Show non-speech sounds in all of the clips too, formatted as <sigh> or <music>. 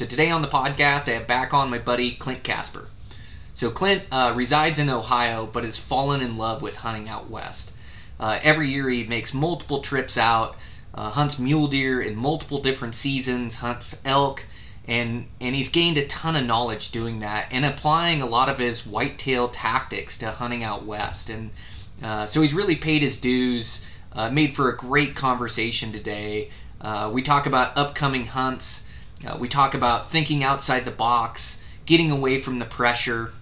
So today on the podcast, I have back on my buddy Clint Casper. So Clint uh, resides in Ohio, but has fallen in love with hunting out west. Uh, every year he makes multiple trips out, uh, hunts mule deer in multiple different seasons, hunts elk, and and he's gained a ton of knowledge doing that and applying a lot of his whitetail tactics to hunting out west. And uh, so he's really paid his dues. Uh, made for a great conversation today. Uh, we talk about upcoming hunts. Uh, we talk about thinking outside the box, getting away from the pressure,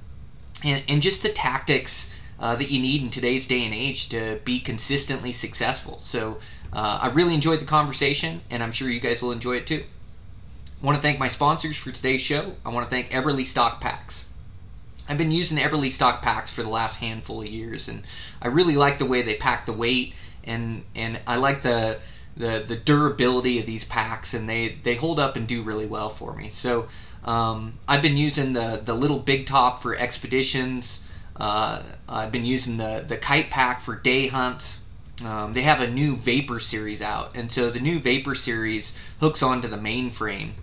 and, and just the tactics uh, that you need in today's day and age to be consistently successful. So uh, I really enjoyed the conversation, and I'm sure you guys will enjoy it too. I want to thank my sponsors for today's show. I want to thank Eberlestock Packs. I've been using Eberlestock Packs for the last handful of years, and I really like the way they pack the weight, and and I like the the, the durability of these packs, and they, they hold up and do really well for me. So um, I've been using the, the little big top for expeditions. Uh, I've been using the, the kite pack for day hunts. Um, they have a new Vapor series out, and so the new Vapor series hooks onto the main frame,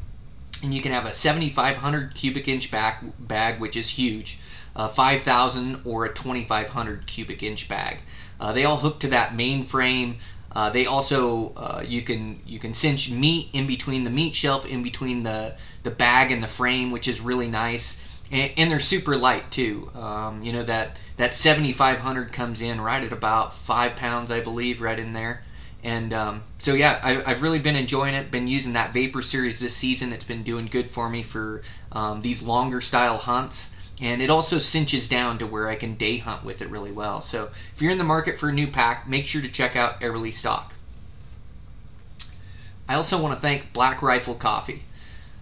and you can have a 7,500 cubic inch back, bag, which is huge, a 5,000 or a 2,500 cubic inch bag. Uh, they all hook to that main frame. Uh, they also uh, you can you can cinch meat in between the meat shelf, in between the the bag and the frame, which is really nice. And, and they're super light too. Um, you know that that 7500 comes in right at about five pounds, I believe, right in there. And um, so yeah, I, I've really been enjoying it. Been using that Vapor series this season. It's been doing good for me for um, these longer style hunts and it also cinches down to where I can day hunt with it really well. So if you're in the market for a new pack, make sure to check out Eberlestock. I also want to thank Black Rifle Coffee.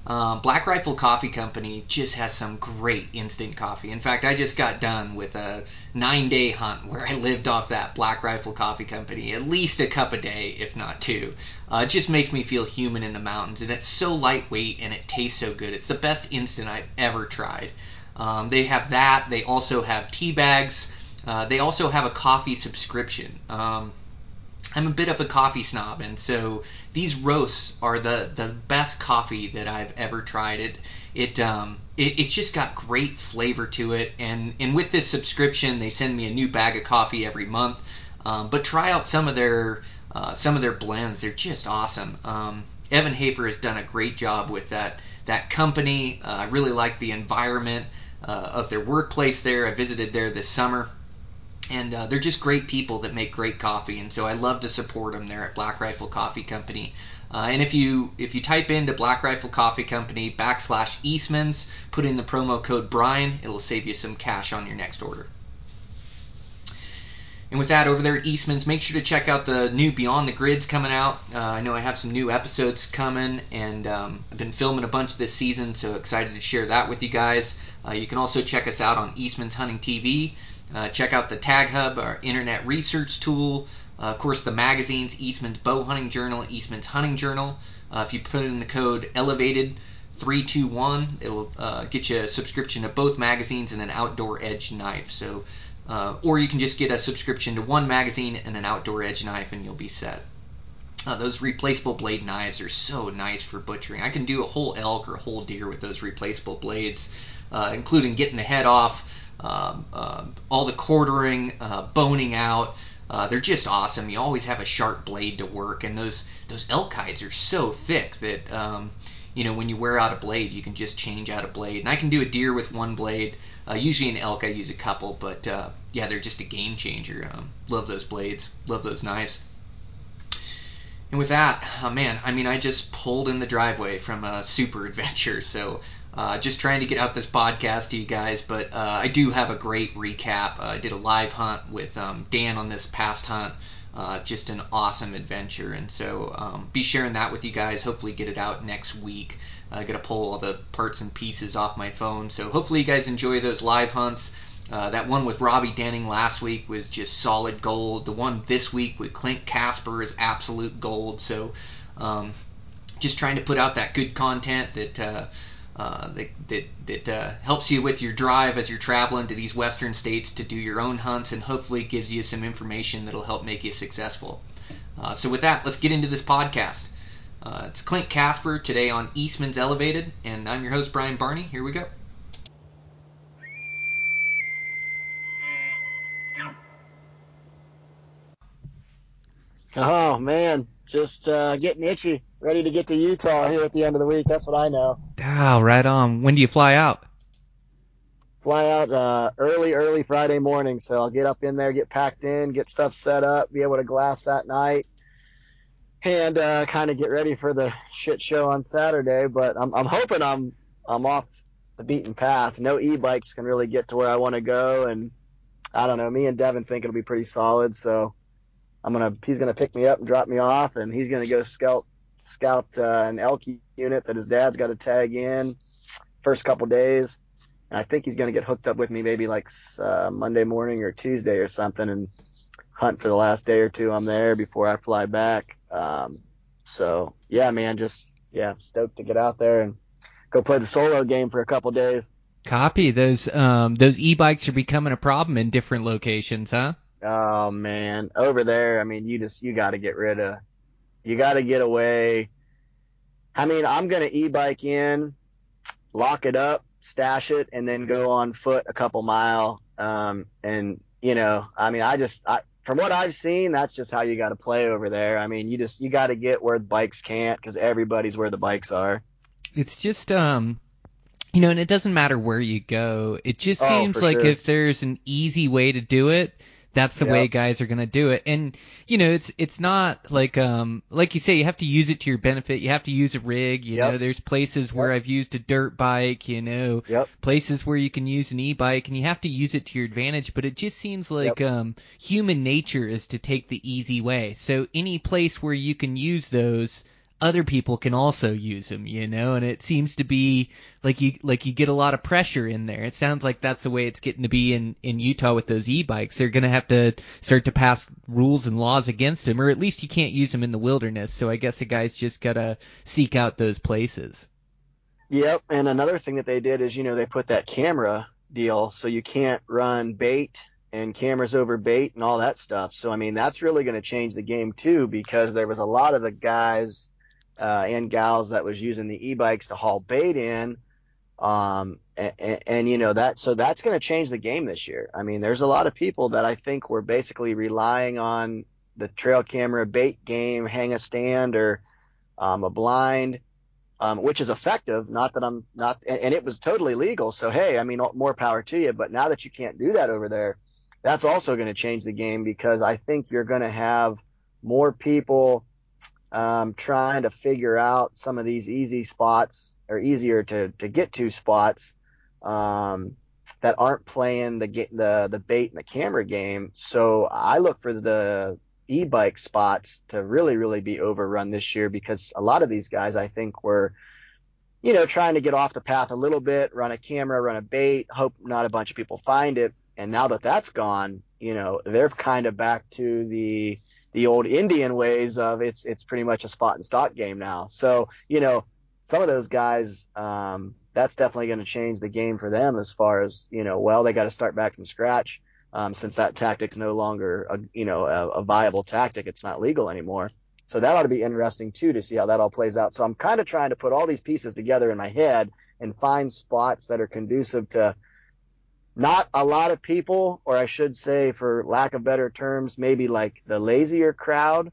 Um, Black Rifle Coffee Company just has some great instant coffee. In fact, I just got done with a nine day hunt where I lived off that Black Rifle Coffee Company, at least a cup a day, if not two. Uh, it just makes me feel human in the mountains, and it's so lightweight and it tastes so good. It's the best instant I've ever tried. Um, they have that. They also have tea bags. Uh, they also have a coffee subscription. Um, I'm a bit of a coffee snob, and so these roasts are the, the best coffee that I've ever tried. It it um it, it's just got great flavor to it, and and with this subscription, they send me a new bag of coffee every month. Um, but try out some of their uh, some of their blends; they're just awesome. Um, Evan Hafer has done a great job with that that company. Uh, I really like the environment uh, of their workplace there. I visited there this summer, and uh, they're just great people that make great coffee, and so I love to support them there at Black Rifle Coffee Company. Uh, and if you if you type into Black Rifle Coffee Company backslash Eastman's, put in the promo code Brian, it'll save you some cash on your next order. And with that, over there at Eastman's, make sure to check out the new Beyond the Grids coming out. Uh, I know I have some new episodes coming, and um, I've been filming a bunch this season, so excited to share that with you guys. Uh, you can also check us out on Eastman's Hunting TV. Uh, check out the Tag Hub, our internet research tool. Uh, of course, the magazines Eastman's Bow Hunting Journal, Eastman's Hunting Journal. If you put in the code Elevated 321, it'll uh, get you a subscription to both magazines and an outdoor edge knife. So, uh, or you can just get a subscription to one magazine and an outdoor edge knife, and you'll be set. Uh, those replaceable blade knives are so nice for butchering. I can do a whole elk or a whole deer with those replaceable blades, including getting the head off, um, uh, all the quartering, uh, boning out. Uh, they're just awesome. You always have a sharp blade to work, and those those elk hides are so thick that um, you know when you wear out a blade, you can just change out a blade. And I can do a deer with one blade. Uh, usually an elk, I use a couple, but uh, yeah, they're just a game changer. Um, love those blades. Love those knives. And with that, oh man, I mean, I just pulled in the driveway from a super <laughs> adventure. So uh, just trying to get out this podcast to you guys, but uh, I do have a great recap. Uh, I did a live hunt with um, Dan on this past hunt. Uh, just an awesome adventure, and so um, be sharing that with you guys. Hopefully, get it out next week. I got to pull all the parts and pieces off my phone. So hopefully you guys enjoy those live hunts. Uh, that one with Robbie Denning last week was just solid gold. The one this week with Clint Casper is absolute gold. So um, just trying to put out that good content that. Uh, uh, that that, that uh, helps you with your drive as you're traveling to these western states to do your own hunts and hopefully gives you some information that'll help make you successful. Uh, so with that, let's get into this podcast. Uh, it's Clint Casper today on Eastman's Elevated, and I'm your host Brian Barney. Here we go. Oh man, just uh, getting itchy, ready to get to Utah here at the end of the week. That's what I know. Oh, right on. When do you fly out? Fly out uh, early, early Friday morning, so I'll get up in there, get packed in, get stuff set up, be able to glass that night, and uh, kind of get ready for the shit show on Saturday. But I'm, I'm hoping I'm I'm off the beaten path. No e-bikes can really get to where I want to go, and I don't know. Me and Devin think it'll be pretty solid, so I'm gonna he's gonna pick me up and drop me off, and he's gonna go scout scout uh, an elk unit that his dad's got to tag in first couple days. And I think he's gonna get hooked up with me maybe like uh, Monday morning or Tuesday or something, and hunt for the last day or two I'm there before I fly back. Um, so yeah, man, just yeah, stoked to get out there and go play the solo game for a couple days. Copy. Those um those e-bikes are becoming a problem in different locations, huh? Oh man, over there, I mean, you just you got to get rid of, you got to get away. I mean, I'm gonna e-bike in, lock it up, stash it, and then go on foot a couple mile. Um, and you know, I mean, I just, I, from what I've seen, that's just how you got to play over there. I mean, you just you got to get where the bikes can't because everybody's where the bikes are. It's just um you know, and it doesn't matter where you go. It just Oh, seems for like sure. if there's an easy way to do it, that's the way guys are gonna do it. And you know, it's it's not like um like you say, you have to use it to your benefit. You have to use a rig. You Yep. know, there's places where I've used a dirt bike. You know, Yep. places where you can use an e-bike, and you have to use it to your advantage. But it just seems like um human nature is to take the easy way. So any place where you can use those. Other people can also use them, you know, and it seems to be like you like you get a lot of pressure in there. It sounds like that's the way it's getting to be in in Utah with those e-bikes. They're going to have to start to pass rules and laws against them, or at least you can't use them in the wilderness. So I guess the guys just got to seek out those places. Yep. And another thing that they did is, you know, they put that camera deal so you can't run bait and cameras over bait and all that stuff. So, I mean, that's really going to change the game too because there was a lot of the guys uh, and gals that was using the e-bikes to haul bait in. Um, and, and, you know, that, so that's going to change the game this year. I mean, there's a lot of people that I think were basically relying on the trail camera bait game, hang a stand or, um, a blind um, which is effective. Not that I'm not, and, and it was totally legal. So hey, I mean, more power to you. But now that you can't do that over there, that's also going to change the game because I think you're going to have more people um, trying to figure out some of these easy spots or easier to to get to spots um, that aren't playing the the the bait and the camera game. So I look for the e-bike spots to really really be overrun this year because a lot of these guys I think were you know trying to get off the path a little bit, run a camera, run a bait, hope not a bunch of people find it. And now that that's gone, you know, they're kind of back to the the old Indian ways of it's it's pretty much a spot and stock game now. So, you know, some of those guys um that's definitely going to change the game for them as far as, you know, well, they got to start back from scratch um, since that tactic's no longer a, you know a, a viable tactic. It's not legal anymore. So that ought to be interesting too to see how that all plays out. So I'm kind of trying to put all these pieces together in my head and find spots that are conducive to not a lot of people, or I should say, for lack of better terms, maybe like the lazier crowd.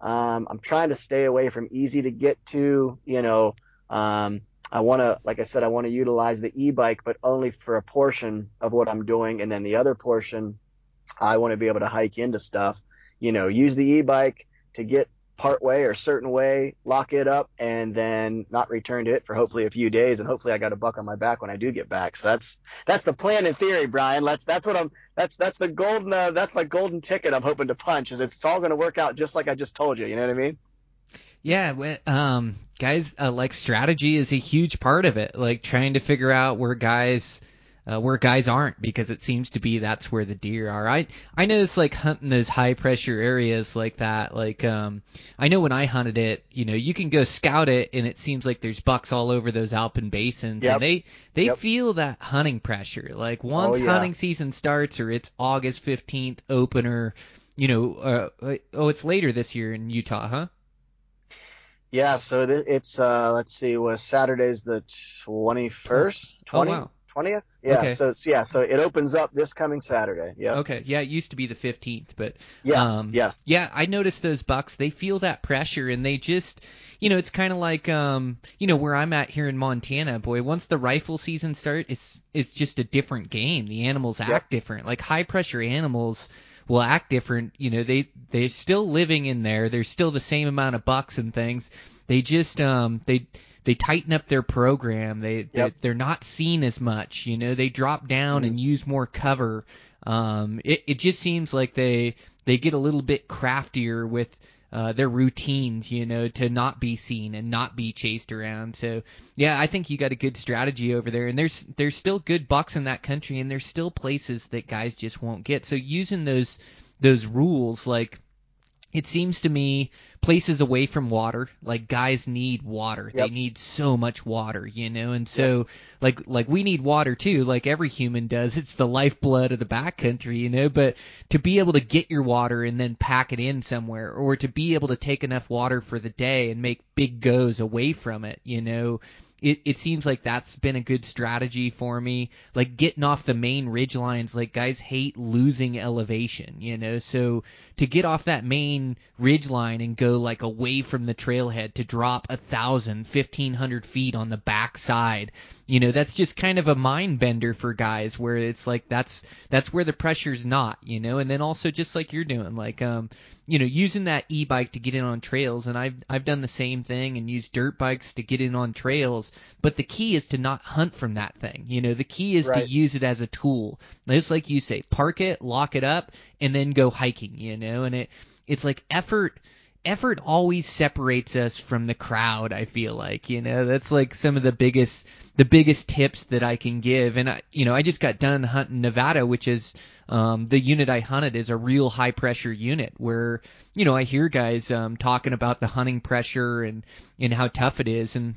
Um, I'm trying to stay away from easy to get to, you know, um, I want to, like I said, I want to utilize the e-bike, but only for a portion of what I'm doing. And then the other portion, I want to be able to hike into stuff, you know, use the e-bike to get part way or certain way, lock it up and then not return to it for hopefully a few days. And hopefully I got a buck on my back when I do get back. So that's, that's the plan in theory, Brian. That's, that's what I'm, that's, that's the golden, uh, that's my golden ticket I'm hoping to punch is it's all going to work out just like I just told you. You know what I mean? Yeah, um, guys, uh, like strategy is a huge part of it. Like trying to figure out where guys, uh, where guys aren't, because it seems to be that's where the deer are. I I notice like hunting those high pressure areas like that. Like, um, I know when I hunted it, you know, you can go scout it, and it seems like there's bucks all over those alpine basins, Yep. and they they Yep. feel that hunting pressure. Like once Oh, yeah. hunting season starts, or it's August fifteenth opener. You know, uh, oh, it's later this year in Utah, huh? Yeah, so th- it's uh let's see, was Saturday's the 21st, Oh, wow. 20th? Yeah, Okay. so yeah, so it opens up this coming Saturday. Yeah. Okay, yeah, it used to be the 15th, but Yes. um, yes. yeah, I noticed those bucks. They feel that pressure, and they just, you know, it's kind of like, um, you know, where I'm at here in Montana. Boy, once the rifle season starts, it's it's just a different game. The animals act Yep. different. Like high pressure animals will act different. You know, they they're still living in there. There's still the same amount of bucks and things. They just um they they tighten up their program. They they're, Yep. they're not seen as much. You know, they drop down and use more cover. Um, it it just seems like they they get a little bit craftier with uh, their routines, you know, to not be seen and not be chased around. So yeah, I think you got a good strategy over there, and there's there's still good bucks in that country, and there's still places that guys just won't get. So using those those rules, like it seems to me places away from water. Like guys need water. They need so much water you know? And so like like we need water too like every human does. It's the lifeblood of the backcountry you know? But to be able to get your water and then pack it in somewhere or to be able to take enough water for the day and make big goes away from it you know it, it seems like that's been a good strategy for me. Like getting off the main ridge lines, like guys hate losing elevation, you know. So to get off that main ridge line and go like away from the trailhead to drop a thousand, fifteen hundred feet on the back side, you know, that's just kind of a mind bender for guys where it's like that's that's where the pressure's not, you know. And then also just like you're doing, like um, you know, using that e-bike to get in on trails, and I've I've done the same thing and used dirt bikes to get in on trails. But the key is to not hunt from that thing. You know, the key is to use it as a tool. Just like you say, park it, lock it up, and then go hiking. You know, and it it's like effort. Effort always separates us from the crowd. I feel like you know that's like some of the biggest the biggest tips that I can give. And I, you know, I just got done hunting Nevada, which is um, the unit I hunted is a real high pressure unit where you know I hear guys um, talking about the hunting pressure and and how tough it is and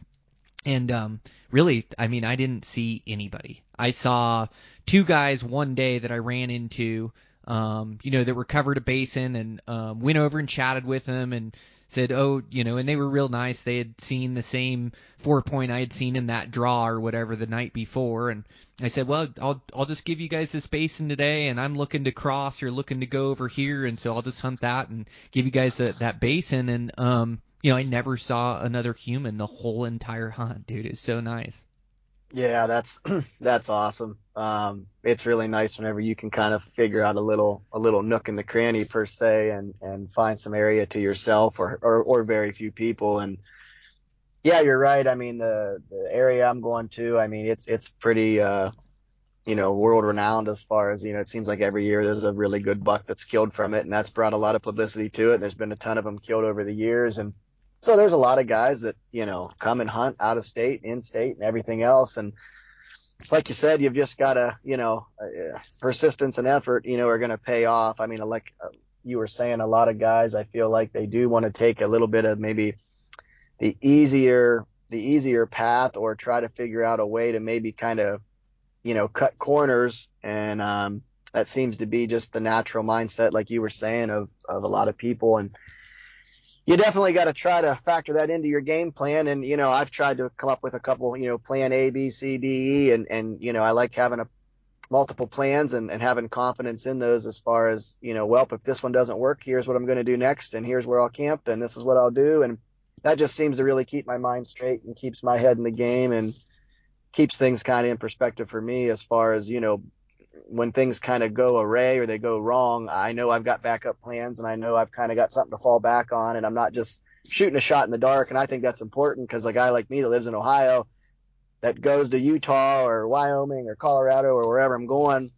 and um, really, I mean, I didn't see anybody. I saw two guys one day that I ran into, um, you know, that were covered a basin and um, went over and chatted with them and said, oh, you know, and they were real nice. They had seen the same four point I had seen in that draw or whatever the night before, and I said, well, I'll I'll just give you guys this basin today, and I'm looking to cross or looking to go over here, and so I'll just hunt that and give you guys that that basin, and um, you know, I never saw another human the whole entire hunt, dude. It's so nice. Yeah, that's <clears throat> that's awesome. Um, it's really nice whenever you can kind of figure out a little a little nook in the cranny per se, and and find some area to yourself or or, or very few people. And yeah, you're right. I mean, the the area I'm going to, I mean, it's it's pretty uh, you know, world renowned as far as you know. It seems like every year there's a really good buck that's killed from it, and that's brought a lot of publicity to it. And there's been a ton of them killed over the years, and so there's a lot of guys that, you know, come and hunt out of state, in state, and everything else. And like you said, you've just got to, you know, uh, persistence and effort, you know, are going to pay off. I mean, like uh, you were saying, a lot of guys, I feel like they do want to take a little bit of maybe the easier, the easier path or try to figure out a way to maybe kind of, you know, cut corners. And, um, that seems to be just the natural mindset, like you were saying, of, of a lot of people. And, you definitely got to try to factor that into your game plan. And, you know, I've tried to come up with a couple, you know, plan A, B, C, D, E. And, and, you know, I like having a multiple plans and, and having confidence in those as far as, you know, well, if this one doesn't work, here's what I'm going to do next. And here's where I'll camp and this is what I'll do. And that just seems to really keep my mind straight and keeps my head in the game and keeps things kind of in perspective for me as far as, you know, when things kind of go array or they go wrong, I know I've got backup plans and I know I've kind of got something to fall back on and I'm not just shooting a shot in the dark. And I think that's important because a guy like me that lives in Ohio that goes to Utah or Wyoming or Colorado or wherever I'm going,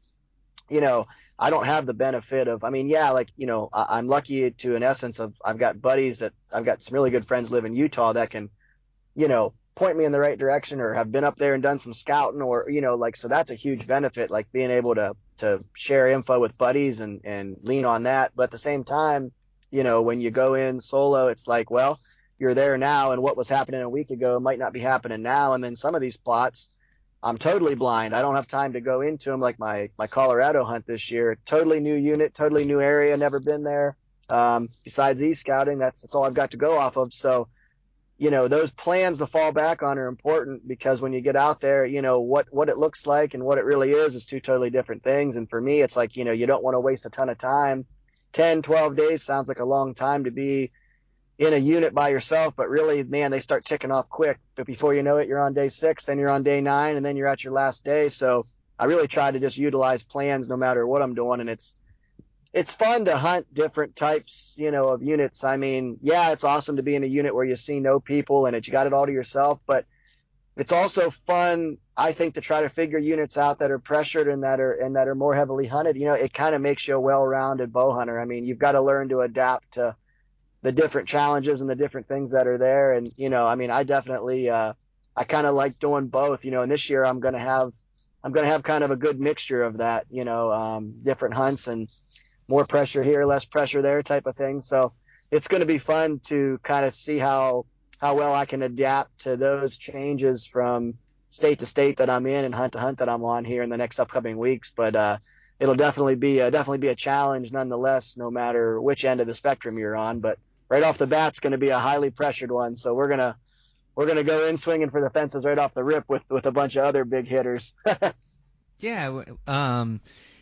you know, I don't have the benefit of, I mean, yeah, like, you know, I, I'm lucky to an essence of, I've got buddies that I've got some really good friends live in Utah that can, you know, point me in the right direction or have been up there and done some scouting or, you know, like, so that's a huge benefit, like being able to, to share info with buddies and, and lean on that. But at the same time, you know, when you go in solo, it's like, well, you're there now and what was happening a week ago might not be happening now. And then some of these plots I'm totally blind. I don't have time to go into them like my, my Colorado hunt this year. Totally new unit, totally new area, never been there. Um, besides e scouting, that's, that's all I've got to go off of. So, you know, those plans to fall back on are important because when you get out there, you know, what, what it looks like and what it really is is two totally different things. And for me, it's like, you know, you don't want to waste a ton of time. 10, 12 days sounds like a long time to be in a unit by yourself, but really, man, they start ticking off quick. But before you know it, you're on day six, then you're on day nine, and then you're at your last day. So I really try to just utilize plans no matter what I'm doing, and it's it's fun to hunt different types, you know, of units. I mean, yeah, it's awesome to be in a unit where you see no people and it, you got it all to yourself, but it's also fun, I think, to try to figure units out that are pressured and that are and that are more heavily hunted. You know, it kind of makes you a well-rounded bow hunter. I mean, you've got to learn to adapt to the different challenges and the different things that are there. And, you know, I mean, I definitely, uh, I kind of like doing both, you know, and this year I'm going to have, I'm going to have kind of a good mixture of that, you know, um, different hunts and more pressure here, less pressure there type of thing. So it's going to be fun to kind of see how, how well I can adapt to those changes from state to state that I'm in and hunt to hunt that I'm on here in the next upcoming weeks. But, uh, it'll definitely be a, definitely be a challenge nonetheless, no matter which end of the spectrum you're on. But right off the bat, it's going to be a highly pressured one. So we're gonna we're gonna go in swinging for the fences right off the rip with with a bunch of other big hitters. <laughs> yeah, um,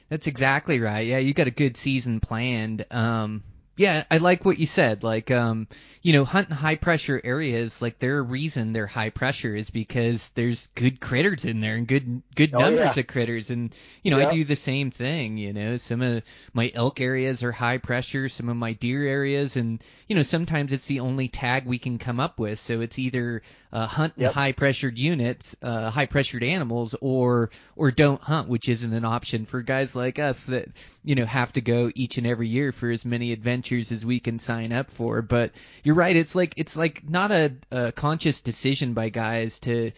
that's exactly right. Yeah, you got a good season planned. Um, yeah, I like what you said. Like, um, you know, hunting high pressure areas, like their reason they're high pressure is because there's good critters in there and good good Oh, numbers yeah. of critters. And you know, Yeah. I do the same thing. You know, some of my elk areas are high pressure, some of my deer areas, and you know, sometimes it's the only tag we can come up with. So it's either uh, hunt Yep. high pressured units, uh, high pressured animals, or or don't hunt, which isn't an option for guys like us that you know have to go each and every year for as many adventures as we can sign up for. But you're right, it's like it's like not a, a conscious decision by guys to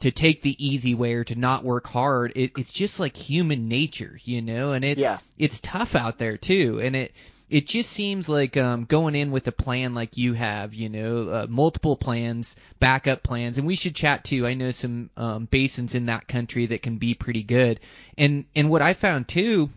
to take the easy way or to not work hard. It, it's just like human nature, you know, and it yeah, it's tough out there too, and it it just seems like um, going in with a plan like you have, you know, uh, multiple plans, backup plans, and we should chat too. I know some um, basins in that country that can be pretty good, and and what I found too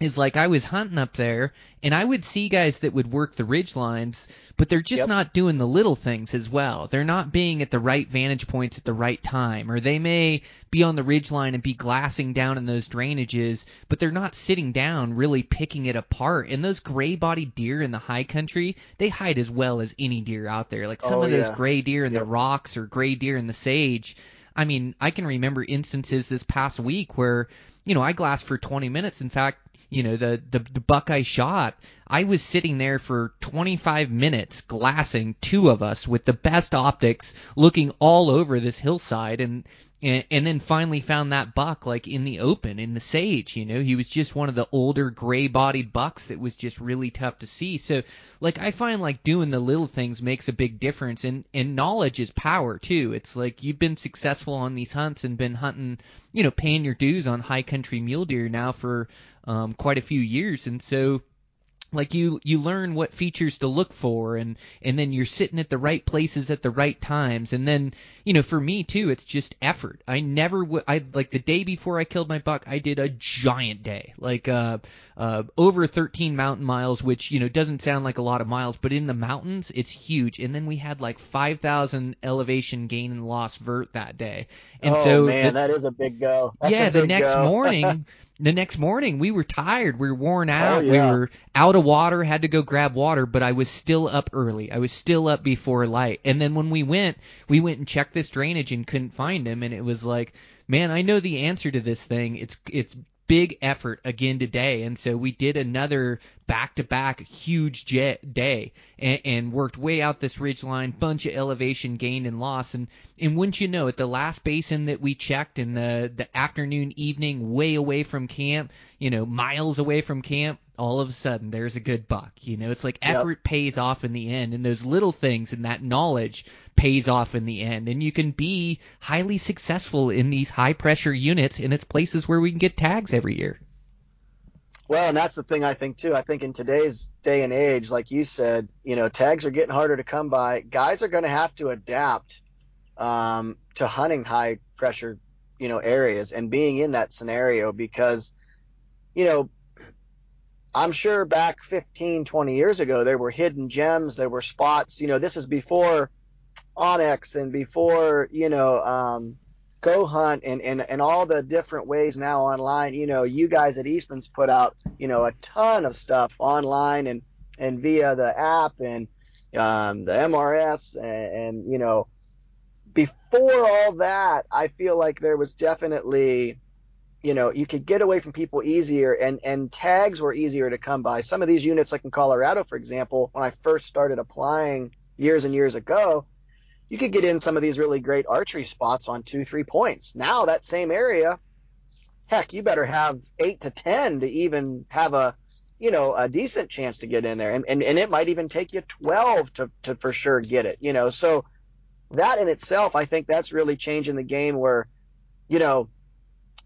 is like I was hunting up there and I would see guys that would work the ridge lines, but they're just Yep. not doing the little things as well. They're not being at the right vantage points at the right time, or they may be on the ridge line and be glassing down in those drainages, but they're not sitting down really picking it apart. And those gray bodied deer in the high country, they hide as well as any deer out there. Like some Oh, of those gray deer in the rocks or gray deer in the sage. I mean, I can remember instances this past week where, you know, I glassed for 20 minutes. In fact, you know, the, the, the buck I shot, I was sitting there for 25 minutes glassing two of us with the best optics looking all over this hillside and, and, and then finally found that buck like in the open in the sage, you know, he was just one of the older gray bodied bucks that was just really tough to see. So like I find like doing the little things makes a big difference and and knowledge is power too. It's like you've been successful on these hunts and been hunting, you know, paying your dues on high country mule deer now for um quite a few years and so like you you learn what features to look for and and then you're sitting at the right places at the right times. And then you know for me too it's just effort. I never would i like the day before i killed my buck i did a giant day. Like uh uh over 13 mountain miles which you know doesn't sound like a lot of miles but in the mountains it's huge and then we had like 5000 elevation gain and loss vert that day and oh so man, the- that is a big go. That's yeah, a the next go. morning, <laughs> the next morning we were tired, we were worn out, yeah. we were out of water, had to go grab water, but I was still up early. I was still up before light. And then when we went, we went and checked this drainage and couldn't find him and it was like, man, I know the answer to this thing. It's it's big effort again today, and so we did another back-to-back huge jet day and, and worked way out this ridge line, bunch of elevation gain and loss, and and wouldn't you know, at the last basin that we checked in the the afternoon, evening, way away from camp, you know, miles away from camp, all of a sudden there's a good buck. You know, it's like Yep. effort pays off in the end, and those little things and that knowledge pays off in the end, and you can be highly successful in these high pressure units, and it's places where we can get tags every year. Well, and that's the thing I think too. I think in today's day and age, like you said, you know, tags are getting harder to come by. Guys are going to have to adapt um, to hunting high pressure, you know, areas and being in that scenario because, you know, I'm sure back 15, 20 years ago, there were hidden gems, there were spots. You know, this is before onX and before, you know, um, Go Hunt and, and, and all the different ways now online. You know, you guys at Eastman's put out, you know, a ton of stuff online and, and via the app and um, the MRS and, and, you know, before all that, I feel like there was definitely, you know, you could get away from people easier and, and tags were easier to come by. Some of these units, like in Colorado, for example, when I first started applying years and years ago, you could get in some of these really great archery spots on two, three points. Now that same area, heck, you better have eight to 10 to even have a, you know, a decent chance to get in there. And, and, and it might even take you 12 to, to for sure get it, you know, so that in itself, I think that's really changing the game where, you know,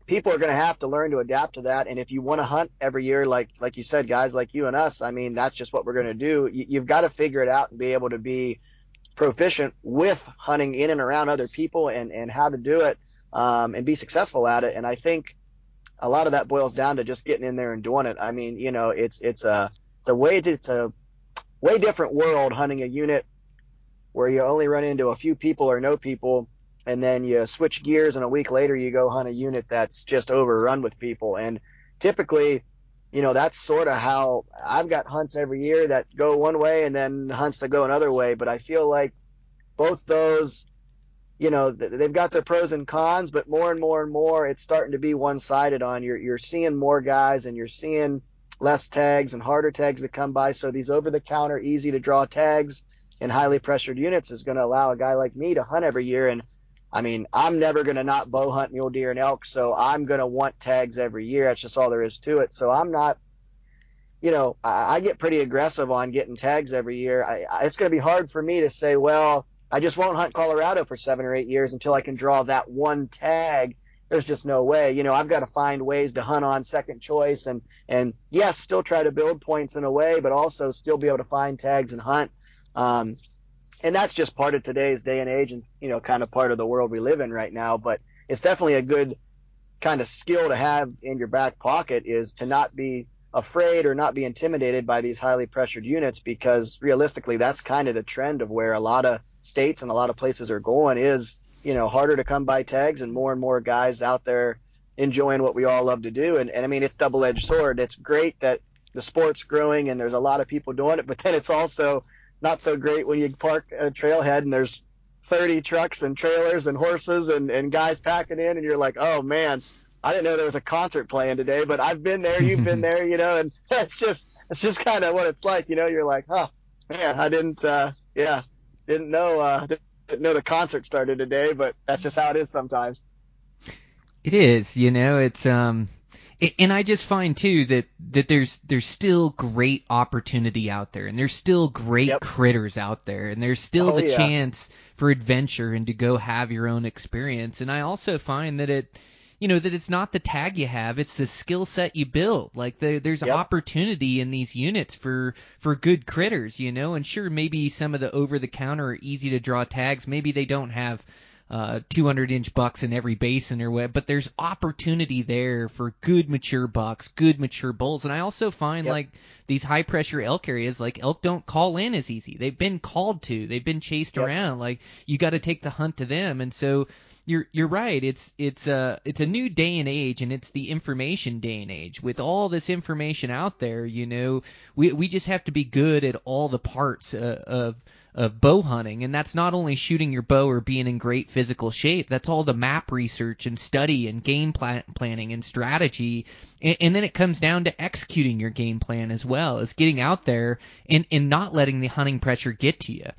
people are going to have to learn to adapt to that. And if you want to hunt every year, like, like you said, guys like you and us, I mean, that's just what we're going to do. You, you've got to figure it out and be able to be proficient with hunting in and around other people and, and how to do it, um, and be successful at it. And I think a lot of that boils down to just getting in there and doing it. I mean, you know, it's, it's a, it's a way to, it's a way different world hunting a unit where you only run into a few people or no people and then you switch gears and a week later you go hunt a unit that's just overrun with people. And typically you know that's sort of how I've got hunts every year that go one way and then hunts that go another way. But I feel like both those you know they've got their pros and cons but more and more and more it's starting to be one-sided on. You're you're seeing more guys and you're seeing less tags and harder tags to come by. So these over the counter easy to draw tags in highly pressured units is going to allow a guy like me to hunt every year and I mean, I'm never going to not bow hunt mule deer and elk, so I'm going to want tags every year. That's just all there is to it. So I'm not, you know, I, I get pretty aggressive on getting tags every year. I, I, it's going to be hard for me to say, well, I just won't hunt Colorado for seven or eight years until I can draw that one tag. There's just no way. You know, I've got to find ways to hunt on second choice and, and yes, still try to build points in a way, but also still be able to find tags and hunt. Um, and that's just part of today's day and age and you know kind of part of the world we live in right now but it's definitely a good kind of skill to have in your back pocket is to not be afraid or not be intimidated by these highly pressured units because realistically that's kind of the trend of where a lot of states and a lot of places are going is you know harder to come by tags and more and more guys out there enjoying what we all love to do. And, and I mean it's double edged sword. It's great that the sport's growing and there's a lot of people doing it but then it's also not so great when you park a trailhead and there's 30 trucks and trailers and horses and, and guys packing in and you're like, oh man, I didn't know there was a concert playing today, but I've been there, you've been <laughs> there, you know, and <laughs> that's just, it's just kind of what it's like, you know, you're like, oh man, I didn't, uh, yeah, didn't know, uh, didn't know the concert started today, but that's just how it is sometimes. It is, you know, it's um and I just find too that that there's there's still great opportunity out there and there's still great Yep. critters out there and there's still Oh, the yeah. chance for adventure and to go have your own experience and I also find that it you know that it's not the tag you have it's the skill set you build like the, there's Yep. opportunity in these units for for good critters you know and sure maybe some of the over the counter easy to draw tags maybe they don't have uh, 200 inch bucks in every basin or what, but there's opportunity there for good mature bucks, good mature bulls. And I also find Yep. like these high pressure elk areas, like elk don't call in as easy. They've been called to, they've been chased Yep. around. Like you got to take the hunt to them. And so you're, you're right. It's, it's a, it's a new day and age and it's the information day and age with all this information out there, you know, we, we just have to be good at all the parts uh, of, of bow hunting, and that's not only shooting your bow or being in great physical shape. That's all the map research and study and game plan- planning and strategy, and, and then it comes down to executing your game plan as well as getting out there and and not letting the hunting pressure get to you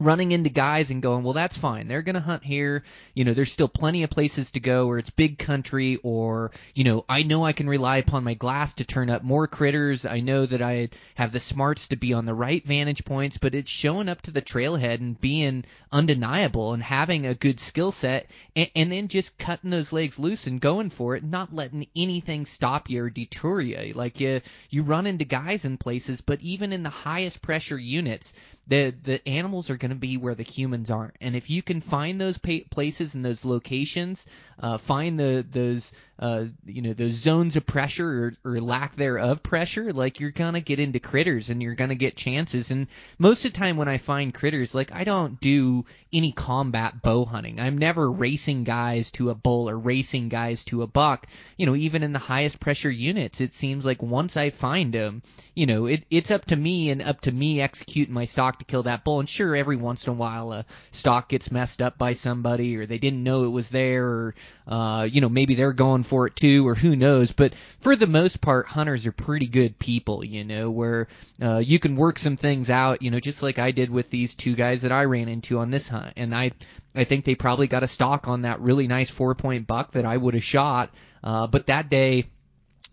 running into guys and going, well, that's fine. They're going to hunt here. You know, there's still plenty of places to go where it's big country or, you know, I know I can rely upon my glass to turn up more critters. I know that I have the smarts to be on the right vantage points, but it's showing up to the trailhead and being undeniable and having a good skill set and, and then just cutting those legs loose and going for it, not letting anything stop you or detour you. Like you, you run into guys in places, but even in the highest pressure units, the the animals are going to be where the humans aren't. And if you can find those pa- places and those locations, uh, find the those uh, you know those zones of pressure or, or lack thereof pressure, like you're gonna get into critters and you're gonna get chances. And most of the time when I find critters, like I don't do any combat bow hunting. I'm never racing guys to a bull or racing guys to a buck. You know, even in the highest pressure units, it seems like once I find them, you know, it, it's up to me and up to me executing my stock to kill that bull. And sure, every once in a while a stock gets messed up by somebody or they didn't know it was there or uh, you know, maybe they're going for it too, or who knows. But for the most part, hunters are pretty good people, you know, where uh, you can work some things out, you know, just like I did with these two guys that I ran into on this hunt. And I, I think they probably got a stock on that really nice four point buck that I would have shot. Uh, but that day,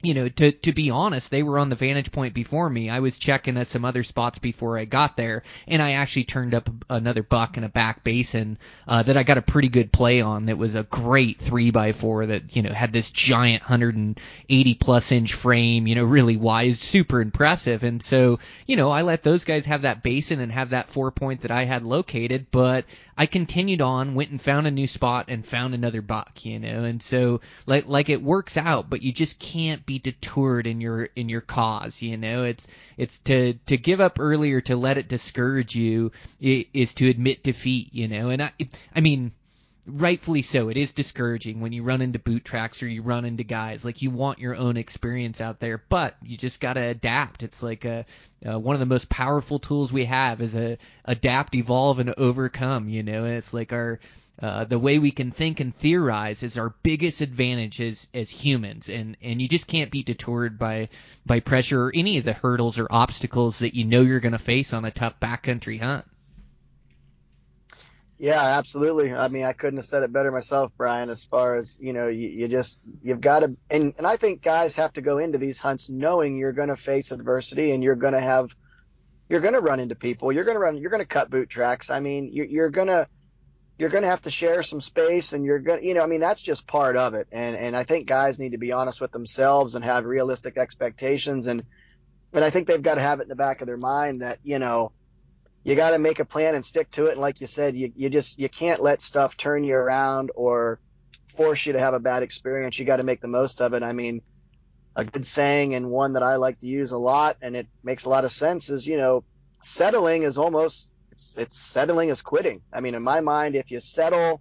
you know, to to be honest, they were on the vantage point before me. I was checking at some other spots before I got there, and I actually turned up another buck in a back basin uh, that I got a pretty good play on. That was a great three by four that you know had this giant 180 plus inch frame, you know, really wise, super impressive. And so, you know, I let those guys have that basin and have that four point that I had located, but I continued on, went and found a new spot and found another buck, you know, and so like like it works out, but you just can't be detoured in your in your cause, you know. It's it's to to give up earlier to let it discourage you is to admit defeat, you know. And I I mean rightfully so. It is discouraging when you run into boot tracks or you run into guys. Like you want your own experience out there, but you just got to adapt. It's like a, uh, one of the most powerful tools we have is a adapt, evolve, and overcome. You know, and it's like our uh, the way we can think and theorize is our biggest advantage as as humans, and and you just can't be detoured by by pressure or any of the hurdles or obstacles that you know you're going to face on a tough backcountry hunt. Yeah, absolutely. I mean, I couldn't have said it better myself, Brian. As far as you know, you, you just you've got to, and and I think guys have to go into these hunts knowing you're going to face adversity and you're going to have, you're going to run into people. You're going to run. You're going to cut boot tracks. I mean, you're, you're going to you're going to have to share some space and you're going to, you know, I mean, that's just part of it. And, and I think guys need to be honest with themselves and have realistic expectations. And, and I think they've got to have it in the back of their mind that, you know, you got to make a plan and stick to it. And like you said, you, you just, you can't let stuff turn you around or force you to have a bad experience. You got to make the most of it. I mean, a good saying and one that I like to use a lot and it makes a lot of sense is, you know, settling is almost, it's, it's settling is quitting. I mean, in my mind, if you settle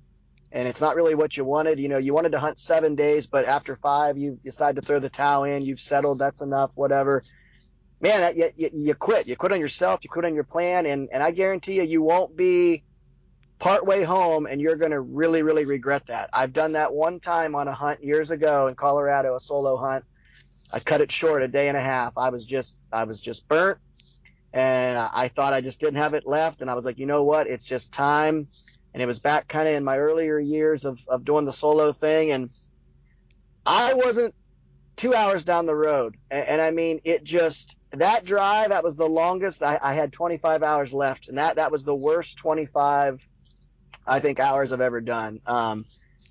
and it's not really what you wanted, you know, you wanted to hunt seven days, but after five, you decide to throw the towel in, you've settled, that's enough, whatever man, you, you, you quit. You quit on yourself. You quit on your plan, and and I guarantee you, you won't be part way home, and you're going to really, really regret that. I've done that one time on a hunt years ago in Colorado, a solo hunt. I cut it short, a day and a half. I was just, I was just burnt, and I thought I just didn't have it left, and I was like, you know what? It's just time. And it was back kind of in my earlier years of of doing the solo thing, and I wasn't two hours down the road, and, and I mean, it just that drive, that was the longest. I, I had 25 hours left, and that that was the worst 25, I think, hours I've ever done. Um,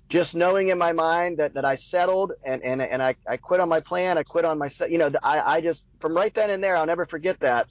just knowing in my mind that, that I settled and, and, and I, I quit on my plan. I quit on my, set. you know, I, I just, from right then and there, I'll never forget that.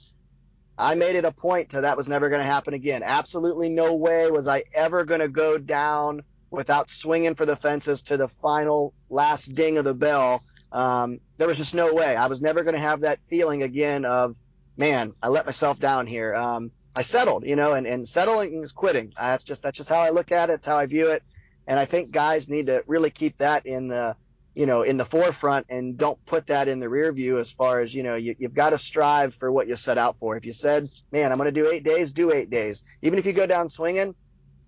I made it a point to that was never going to happen again. Absolutely no way was I ever going to go down without swinging for the fences to the final last ding of the bell um, there was just no way. I was never going to have that feeling again of, man, I let myself down here. Um, I settled, you know, and, and settling is quitting. That's just that's just how I look at it. It's how I view it. And I think guys need to really keep that in the you know, in the forefront and don't put that in the rear view as far as, you know, you, you've got to strive for what you set out for. If you said, man, I'm going to do eight days, do eight days. Even if you go down swinging,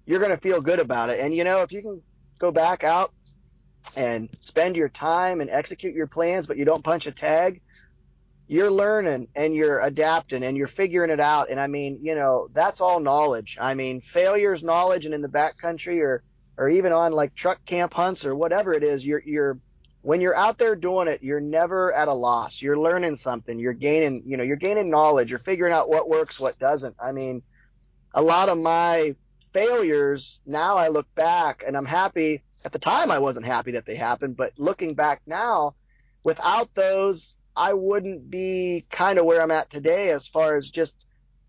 you're going to feel good about it. And, you know, if you can go back out and spend your time and execute your plans, but you don't punch a tag, you're learning and you're adapting and you're figuring it out. And I mean, you know, that's all knowledge. I mean, failure's knowledge and in the backcountry or, or even on like truck camp hunts or whatever it is, you're, you're, when you're out there doing it, you're never at a loss. You're learning something. You're gaining, you know, you're gaining knowledge. You're figuring out what works, what doesn't. I mean, a lot of my failures now I look back and I'm happy. At the time, I wasn't happy that they happened, but looking back now, without those, I wouldn't be kind of where I'm at today as far as just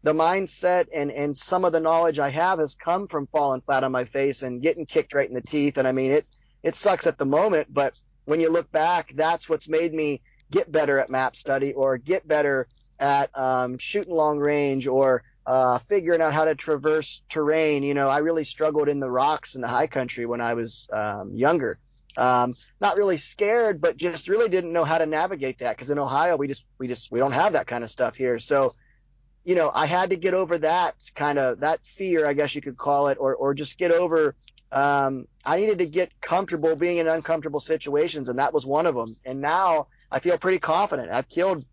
the mindset and, and some of the knowledge I have has come from falling flat on my face and getting kicked right in the teeth. And I mean, it, it sucks at the moment, but when you look back, that's what's made me get better at map study or get better at um, shooting long range or uh, figuring out how to traverse terrain. You know, I really struggled in the rocks in the high country when I was um, younger. Um, not really scared, but just really didn't know how to navigate that because in Ohio we just we just we don't have that kind of stuff here. So, you know, I had to get over that kind of that fear, I guess you could call it, or or just get over um, I needed to get comfortable being in uncomfortable situations, and that was one of them. And now I feel pretty confident. I've killed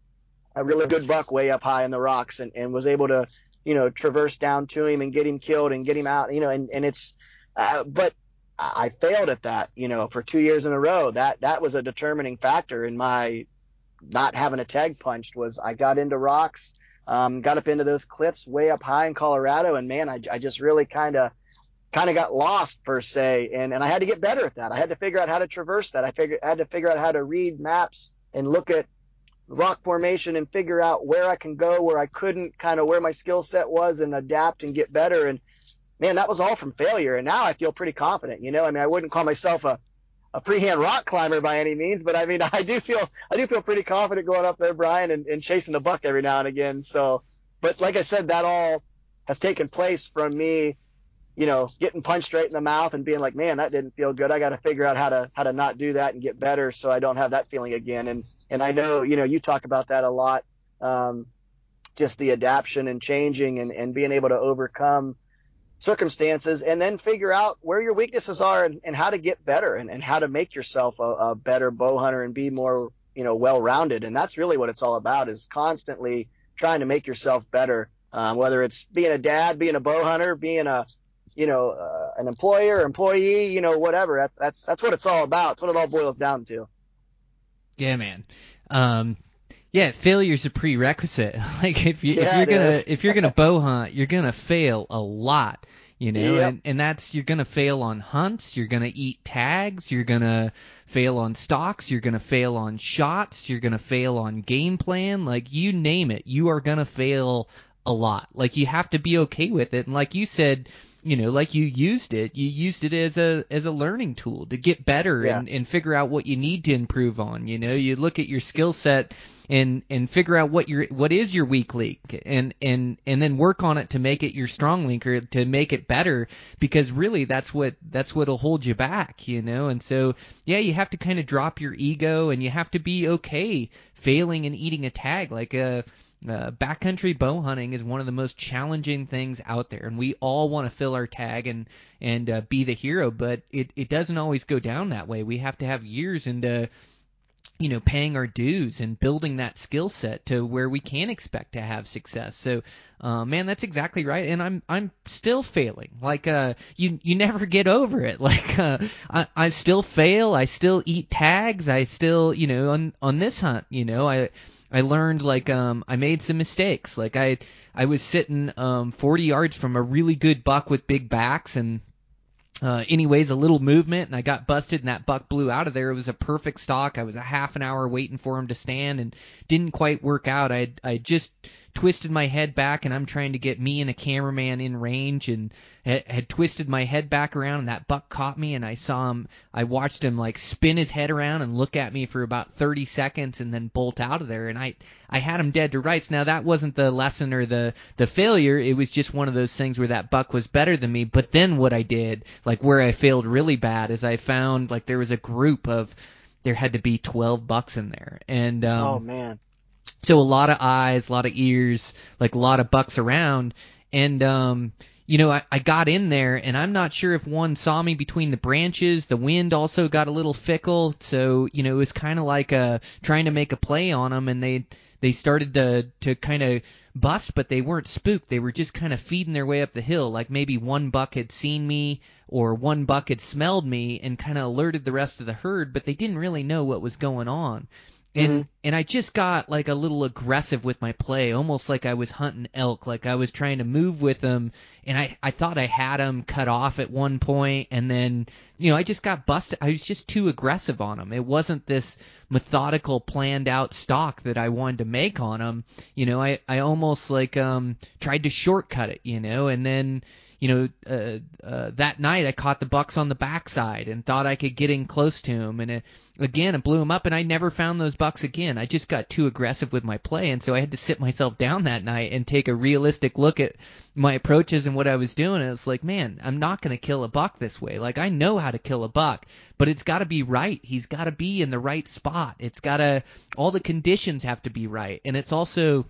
a really good buck way up high in the rocks, and, and was able to, you know, traverse down to him and get him killed and get him out. You know, and and it's, uh, but I failed at that. You know, for two years in a row. That that was a determining factor in my not having a tag punched. Was I got into rocks, um, got up into those cliffs way up high in Colorado, and man, I I just really kind of kind of got lost per se, and and I had to get better at that. I had to figure out how to traverse that. I figured I had to figure out how to read maps and look at rock formation and figure out where I can go, where I couldn't, kind of where my skill set was, and adapt and get better. And man, that was all from failure. And now I feel pretty confident. You know, I mean, I wouldn't call myself a a freehand rock climber by any means, but I mean, <laughs> I do feel I do feel pretty confident going up there, Brian, and, and chasing a buck every now and again. So, but like I said, that all has taken place from me you know, getting punched right in the mouth and being like, man, that didn't feel good. I got to figure out how to how to not do that and get better so I don't have that feeling again. And and I know, you know, you talk about that a lot, um, just the adaptation and changing and and being able to overcome circumstances and then figure out where your weaknesses are and, and how to get better and, and how to make yourself a, a better bow hunter and be more, you know, well rounded. And that's really what it's all about is constantly trying to make yourself better. Um, whether it's being a dad, being a bow hunter, being a you know, uh, an employer, employee, you know, whatever. That's that's that's what it's all about. It's what it all boils down to. Yeah, man. Um, yeah, failure's a prerequisite. <laughs> like if you Yeah, if you're gonna is. if you're gonna bow hunt, you're gonna fail a lot. You know, Yep. and and that's you're gonna fail on hunts. You're gonna eat tags. You're gonna fail on stocks. You're gonna fail on shots. You're gonna fail on game plan. Like you name it, you are gonna fail a lot. Like you have to be okay with it. And like you said, you know, like you used it, you used it as a as a learning tool to get better Yeah. and and figure out what you need to improve on. You know, you look at your skill set and and figure out what your what is your weak link and and and then work on it to make it your strong link or to make it better because really that's what that's what'll hold you back you know and so yeah you have to kind of drop your ego and you have to be okay failing and eating a tag like uh uh, backcountry bow hunting is one of the most challenging things out there, and we all want to fill our tag and and uh, be the hero, but it it doesn't always go down that way. We have to have years into you know paying our dues and building that skill set to where we can expect to have success. So uh, man that's exactly right and i'm i'm still failing. Like uh you you never get over it. <laughs> Like uh i i still fail. I still eat tags. I still you know on on this hunt you know i I learned like um I made some mistakes. Like I I was sitting um 40 yards from a really good buck with big backs and uh, anyways, a little movement, and I got busted, and that buck blew out of there. It was a perfect stock. I was a half an hour waiting for him to stand, and didn't quite work out. I I just twisted my head back, and I'm trying to get me and a cameraman in range, and had, had twisted my head back around, and that buck caught me, and I saw him. I watched him like spin his head around and look at me for about 30 seconds, and then bolt out of there. And I I had him dead to rights. Now that wasn't the lesson or the the failure. It was just one of those things where that buck was better than me. But then what I did, like where I failed really bad, is I found like there was a group of there had to be 12 bucks in there. And um, oh man. so a lot of eyes, a lot of ears, like a lot of bucks around. And um, you know, I, I got in there, and I'm not sure if one saw me between the branches. The wind also got a little fickle, so you know, it was kind of like uh trying to make a play on them, and they they started to to kind of bust, but they weren't spooked. They were just kind of feeding their way up the hill. Like maybe one buck had seen me or one buck had smelled me and kind of alerted the rest of the herd, but they didn't really know what was going on. And Mhm. and I just got like a little aggressive with my play, almost like I was hunting elk, like I was trying to move with them, and I I thought I had them cut off at one point, and then you know I just got busted. I was just too aggressive on them. It wasn't this methodical, planned out stalk that I wanted to make on them. You know, I I almost like um tried to shortcut it, you know, and then you know, uh, uh, that night I caught the bucks on the backside and thought I could get in close to him, and it, again it blew him up, and I never found those bucks again. I just got too aggressive with my play, and so I had to sit myself down that night and take a realistic look at my approaches and what I was doing. And it's like, man, I'm not going to kill a buck this way. Like I know how to kill a buck, but it's got to be right. He's got to be in the right spot. It's got to all the conditions have to be right, and it's also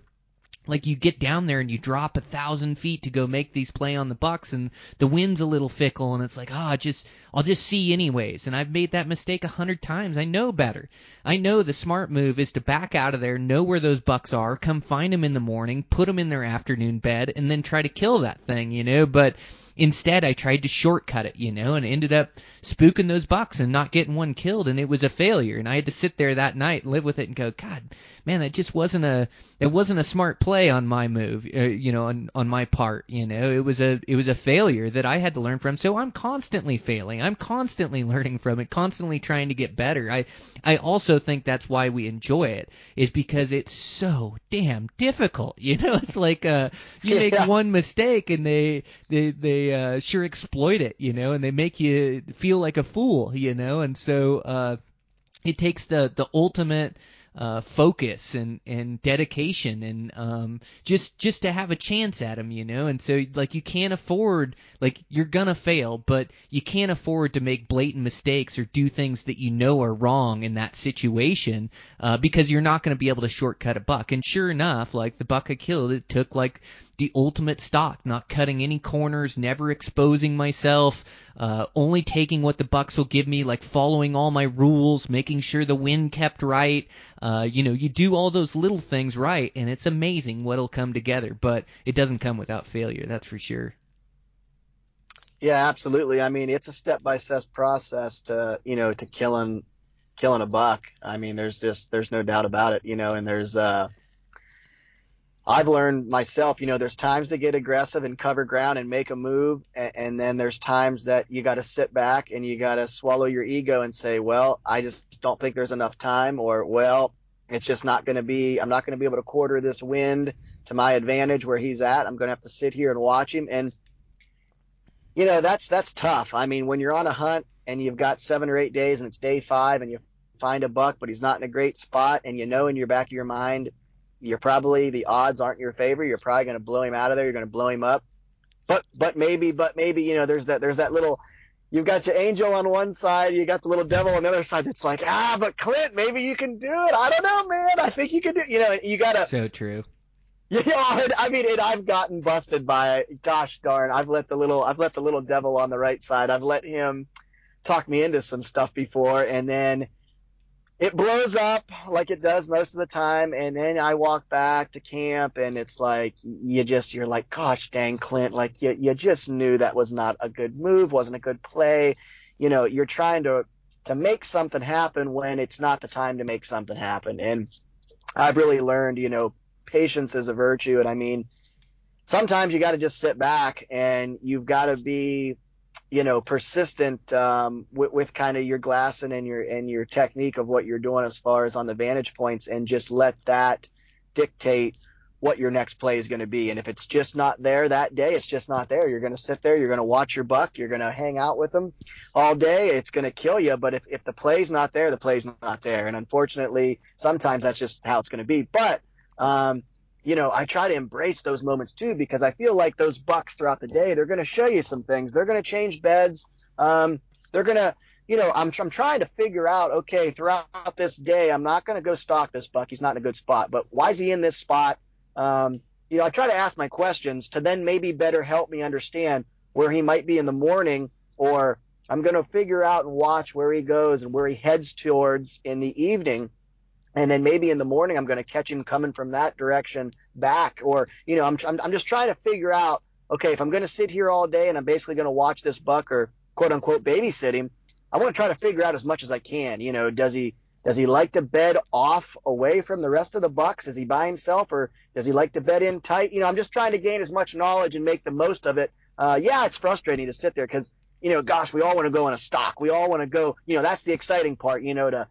like you get down there and you drop a thousand feet to go make these play on the bucks and the wind's a little fickle and it's like oh just i'll just see anyways. And i've made that mistake a hundred times. I know better. I know the smart move is to back out of there know where those bucks are come find them in the morning put them in their afternoon bed and then try to kill that thing you know? But instead i tried to shortcut it you know and ended up spooking those bucks and not getting one killed and it was a failure. And i had to sit there that night and live with it and go god man that just wasn't a it wasn't a smart play on my move uh, you know on on my part you know. It was a it was a failure that i had to learn from. So i'm constantly failing. I'm constantly <laughs> learning from it constantly trying to get better. I i also think that's why we enjoy it is because it's so damn difficult <laughs> you know. It's like uh you <laughs> make Yeah. one mistake and they they they uh sure exploit it you know and they make you feel like a fool you know. And so uh it takes the the ultimate uh, focus and and dedication and um just just to have a chance at them you know? And so like you can't afford like you're gonna fail but you can't afford to make blatant mistakes or do things that you know are wrong in that situation uh because you're not to be able to shortcut a buck. And sure enough like the buck I killed it took like the ultimate stock, not cutting any corners, never exposing myself, uh, only taking what the bucks will give me, like following all my rules, making sure the wind kept right. Uh, you know, you do all those little things right, and it's amazing what'll come together. But it doesn't come without failure, that's for sure. Yeah, absolutely. I mean, it's a step by step process to, you know, to killing killing a buck. I mean, there's just there's no doubt about it, you know, and there's uh I've learned myself, you know, there's times to get aggressive and cover ground and make a move, and, and then there's times that you got to sit back and you got to swallow your ego and say, well, I just don't think there's enough time, or well, it's just not going to be, I'm not going to be able to quarter this wind to my advantage where he's at. I'm going to have to sit here and watch him, and you know, that's that's tough. I mean, when you're on a hunt and you've got seven or eight days and it's day five and you find a buck, but he's not in a great spot, and you know in your back of your mind you're probably the odds aren't in your favor. You're probably going to blow him out of there. You're going to blow him up. But but maybe but maybe you know there's that there's that little you've got your angel on one side, you got the little devil on the other side. That's like ah, but Clint, maybe you can do it. I don't know, man. I think you can do. You know, you gotta. So true. <laughs> Yeah, I mean, and I've gotten busted by gosh darn. I've let the little I've let the little devil on the right side. I've let him talk me into some stuff before, and then it blows up like it does most of the time and then I walk back to camp and it's like you just you're like gosh dang Clint like you you just knew that was not a good move wasn't a good play. You know you're trying to to make something happen when it's not the time to make something happen. And I've really learned you know patience is a virtue. And I mean sometimes you got to just sit back and you've got to be you know, persistent um, with, with kind of your glassing and your and your technique of what you're doing as far as on the vantage points, and just let that dictate what your next play is going to be. And if it's just not there that day, it's just not there. You're going to sit there, you're going to watch your buck, you're going to hang out with them all day. It's going to kill you. But if if the play's not there, the play's not there. And unfortunately, sometimes that's just how it's going to be. But um, you know, I try to embrace those moments too because I feel like those bucks throughout the day, they're going to show you some things. They're going to change beds. Um, they're going to you know, I'm I'm trying to figure out. Okay, throughout this day, I'm not going to go stalk this buck. He's not in a good spot. But why is he in this spot? Um, you know, I try to ask my questions to then maybe better help me understand where he might be in the morning, or I'm going to figure out and watch where he goes and where he heads towards in the evening. And then maybe in the morning, I'm going to catch him coming from that direction back, or you know, I'm I'm, I'm just trying to figure out. Okay, if I'm going to sit here all day and I'm basically going to watch this buck or quote unquote babysit him, I want to try to figure out as much as I can. You know, does he does he like to bed off away from the rest of the bucks? Is he by himself or does he like to bed in tight? You know, I'm just trying to gain as much knowledge and make the most of it. Uh, yeah, it's frustrating to sit there because, you know, gosh, we all want to go in a stock. We all want to go, you know, that's the exciting part, you know, to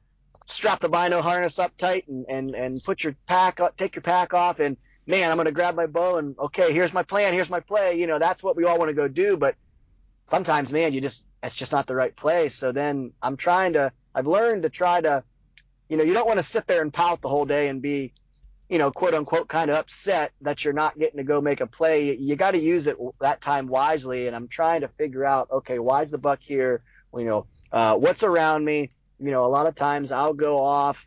strap the bino harness up tight and, and, and put your pack, take your pack off and man, I'm going to grab my bow and okay, here's my plan. Here's my play. You know, that's what we all want to go do. But sometimes, man, you just, it's just not the right place. So then I'm trying to, I've learned to try to, you know, you don't want to sit there and pout the whole day and be, you know, quote unquote, kind of upset that you're not getting to go make a play. You, got to use it that time wisely. And I'm trying to figure out, okay, why's the buck here? You know, uh, what's around me? You know, a lot of times I'll go off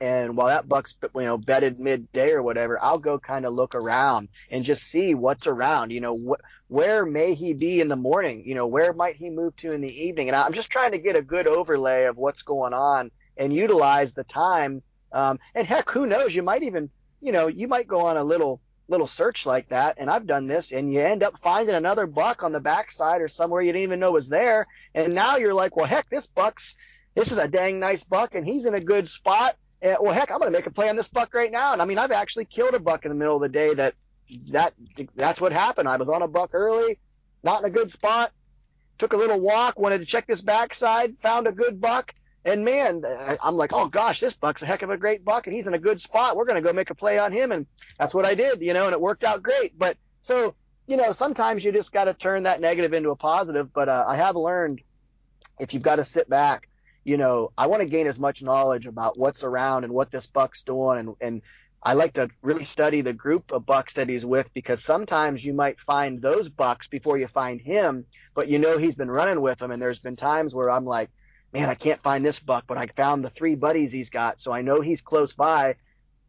and while that buck's you know bedded midday or whatever, I'll go kind of look around and just see what's around. You know, wh- where may he be in the morning? You know, where might he move to in the evening? And I'm just trying to get a good overlay of what's going on and utilize the time. Um, and heck, who knows? You might even, you know, you might go on a little little search like that, and I've done this, and you end up finding another buck on the backside or somewhere you didn't even know was there, and now you're like, well, heck, this buck's this is a dang nice buck, and he's in a good spot and, well, heck, I'm going to make a play on this buck right now. And I mean, I've actually killed a buck in the middle of the day. That that that's what happened. I was on a buck early, not in a good spot. Took a little walk, wanted to check this backside, found a good buck, and man, I'm like, oh gosh, this buck's a heck of a great buck, and he's in a good spot. We're going to go make a play on him, and that's what I did, you know, and it worked out great. But so, you know, sometimes you just got to turn that negative into a positive. But uh, I have learned if you've got to sit back you know, I want to gain as much knowledge about what's around and what this buck's doing. And, and I like to really study the group of bucks that he's with because sometimes you might find those bucks before you find him, but you know he's been running with them. And there's been times where I'm like, man, I can't find this buck, but I found the three buddies he's got. So I know he's close by.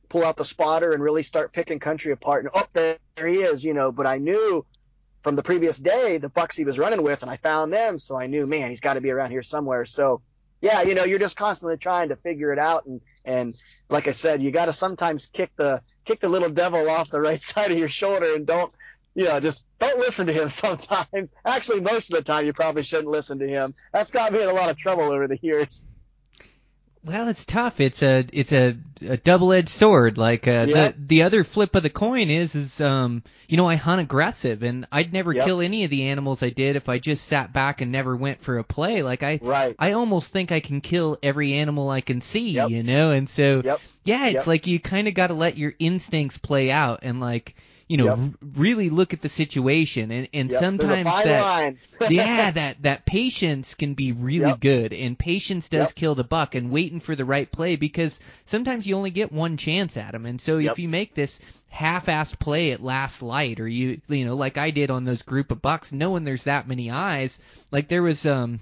Pull out the spotter and really start picking country apart. And oh, there, he is, you know. But I knew from the previous day the bucks he was running with, and I found them. So I knew, man, he's got to be around here somewhere. So yeah, you know, you're just constantly trying to figure it out, and and like I said, you got to sometimes kick the kick the little devil off the right <laughs> side of your shoulder, and don't, you know, just don't listen to him. <laughs> Sometimes, actually, most of the time, you probably shouldn't listen to him. That's got me in a lot of trouble over the years. Well, it's tough. It's a it's a, a double-edged sword. Like uh, Yep. the the other flip of the coin is is um you know I hunt aggressive and I'd never Yep. kill any of the animals I did if I just sat back and never went for a play. Like I Right. I almost think I can kill every animal I can see, Yep. you know. And so yeah, it's like you kind of got to let your instincts play out and like you know Yep. r- really look at the situation and and Yep. Sometimes that <laughs> yeah, that that patience can be really Yep. good, and patience does kill the buck, and waiting for the right play because sometimes you only get one chance at him, and so if you make this half-assed play at last light, or you you know like I did on those group of bucks, knowing there's that many eyes, like there was um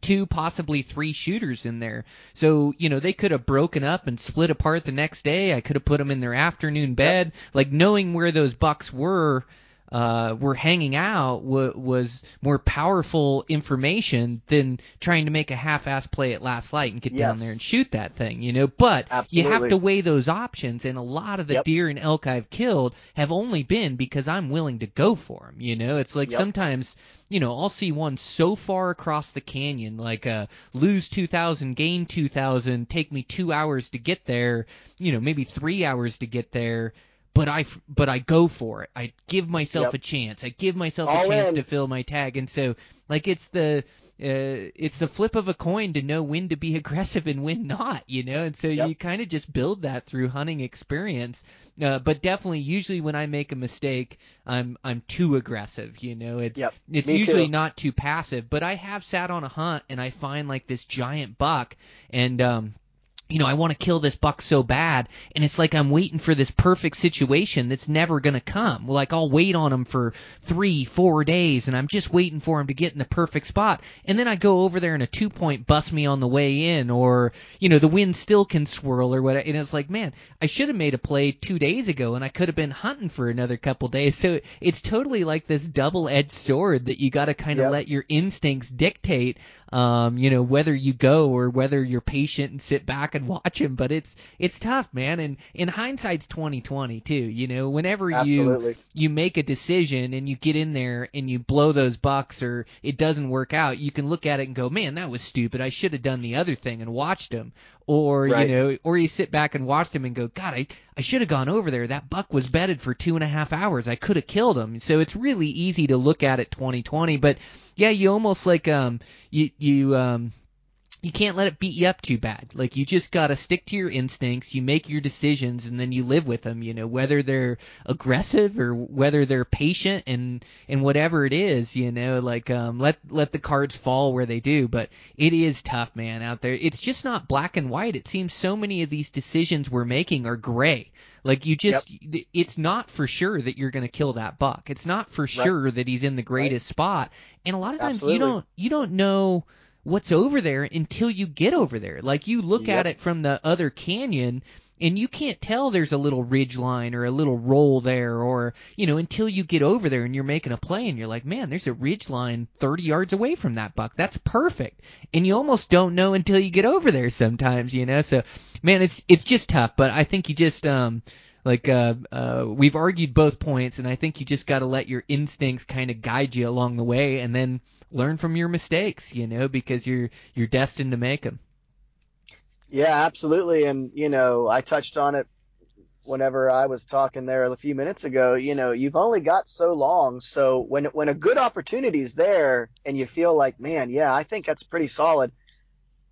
two possibly three shooters in there. So you know they could have broken up and split apart the next day. I could have put them in their afternoon bed. Like knowing where those bucks were uh, were hanging out w- was more powerful information than trying to make a half-ass play at last light and get down there and shoot that thing, you know. But you have to weigh those options, and a lot of the Yep. deer and elk I've killed have only been because I'm willing to go for them. You know, it's like Yep. sometimes you know, I'll see one so far across the canyon, like uh, lose 2,000, gain 2,000, take me two hours to get there, you know, maybe three hours to get there. But I, but I go for it. I give myself Yep. a chance. I give myself a chance in. to fill my tag. And so, like, it's the, uh, it's the flip of a coin to know when to be <laughs> aggressive and when not, you know. And so Yep. you kind of just build that through hunting experience. Uh, but definitely, usually when I make a mistake, I'm I'm too aggressive, you know. It's Yep. it's Me usually too. not too passive, but I have sat on a hunt and I find like this giant buck and um you know, I want to kill this buck so bad, and it's like I'm waiting for this perfect situation that's never gonna come. Like I'll wait on him for three, four days, and I'm just waiting for him to get in the perfect spot, and then I go over there and a two point bust me on the way in, or you know, the wind still can swirl or whatever. And it's like, man, I should have made a play two days ago, and I could have been hunting for another couple days. So it's totally like this double edged sword that you got to kind of Yep. let your instincts dictate um, you know, whether you go or whether you're patient and sit back and <laughs> watch him. But it's it's tough, man. And in hindsight's twenty twenty too. You know, whenever you you make a decision and you get in there and you blow those bucks or it doesn't work out, you can look at it and go, man, that was stupid. I should have done the other thing and watched him. Or Right. you know, or you sit back and watch him and go, God, I I should have gone over there. That buck was bedded for two and a half hours. I could have killed him. So it's really easy to look at it 2020. But yeah, you almost like um you you um you can't let it beat you up too bad. Like you just gotta stick to your instincts. You make your decisions, and then you live with them. You know whether they're aggressive or whether they're patient, and and whatever it is. You know, like um, let let the cards fall where they do. But it is tough, man, out there. It's just not black and white. It seems so many of these decisions we're making are gray. Like you just, it's not for sure that you're going to kill that buck. It's not for sure that he's in the greatest spot. And a lot of times Absolutely. you don't, you don't know what's over there until you get over there. Like you look Yep. at it from the other canyon and you can't tell there's a little ridge line or a little roll there or, you know, until you get over there and you're making a play and you're like, man, there's a ridge line 30 yards away from that buck. That's perfect. And you almost don't know until you get over there sometimes, you know? So, man, it's, it's just tough, but I think you just, um, like uh, uh, we've argued both points, and I think you just got to let your instincts kind of guide you along the way, and then learn from your mistakes, you know, because you're you're destined to make them. Yeah, absolutely. And, you know, I touched on it whenever I was talking there a few minutes ago. You know, you've only got so long. So when, when a good opportunity is there and you feel like, man, yeah, I think that's pretty solid.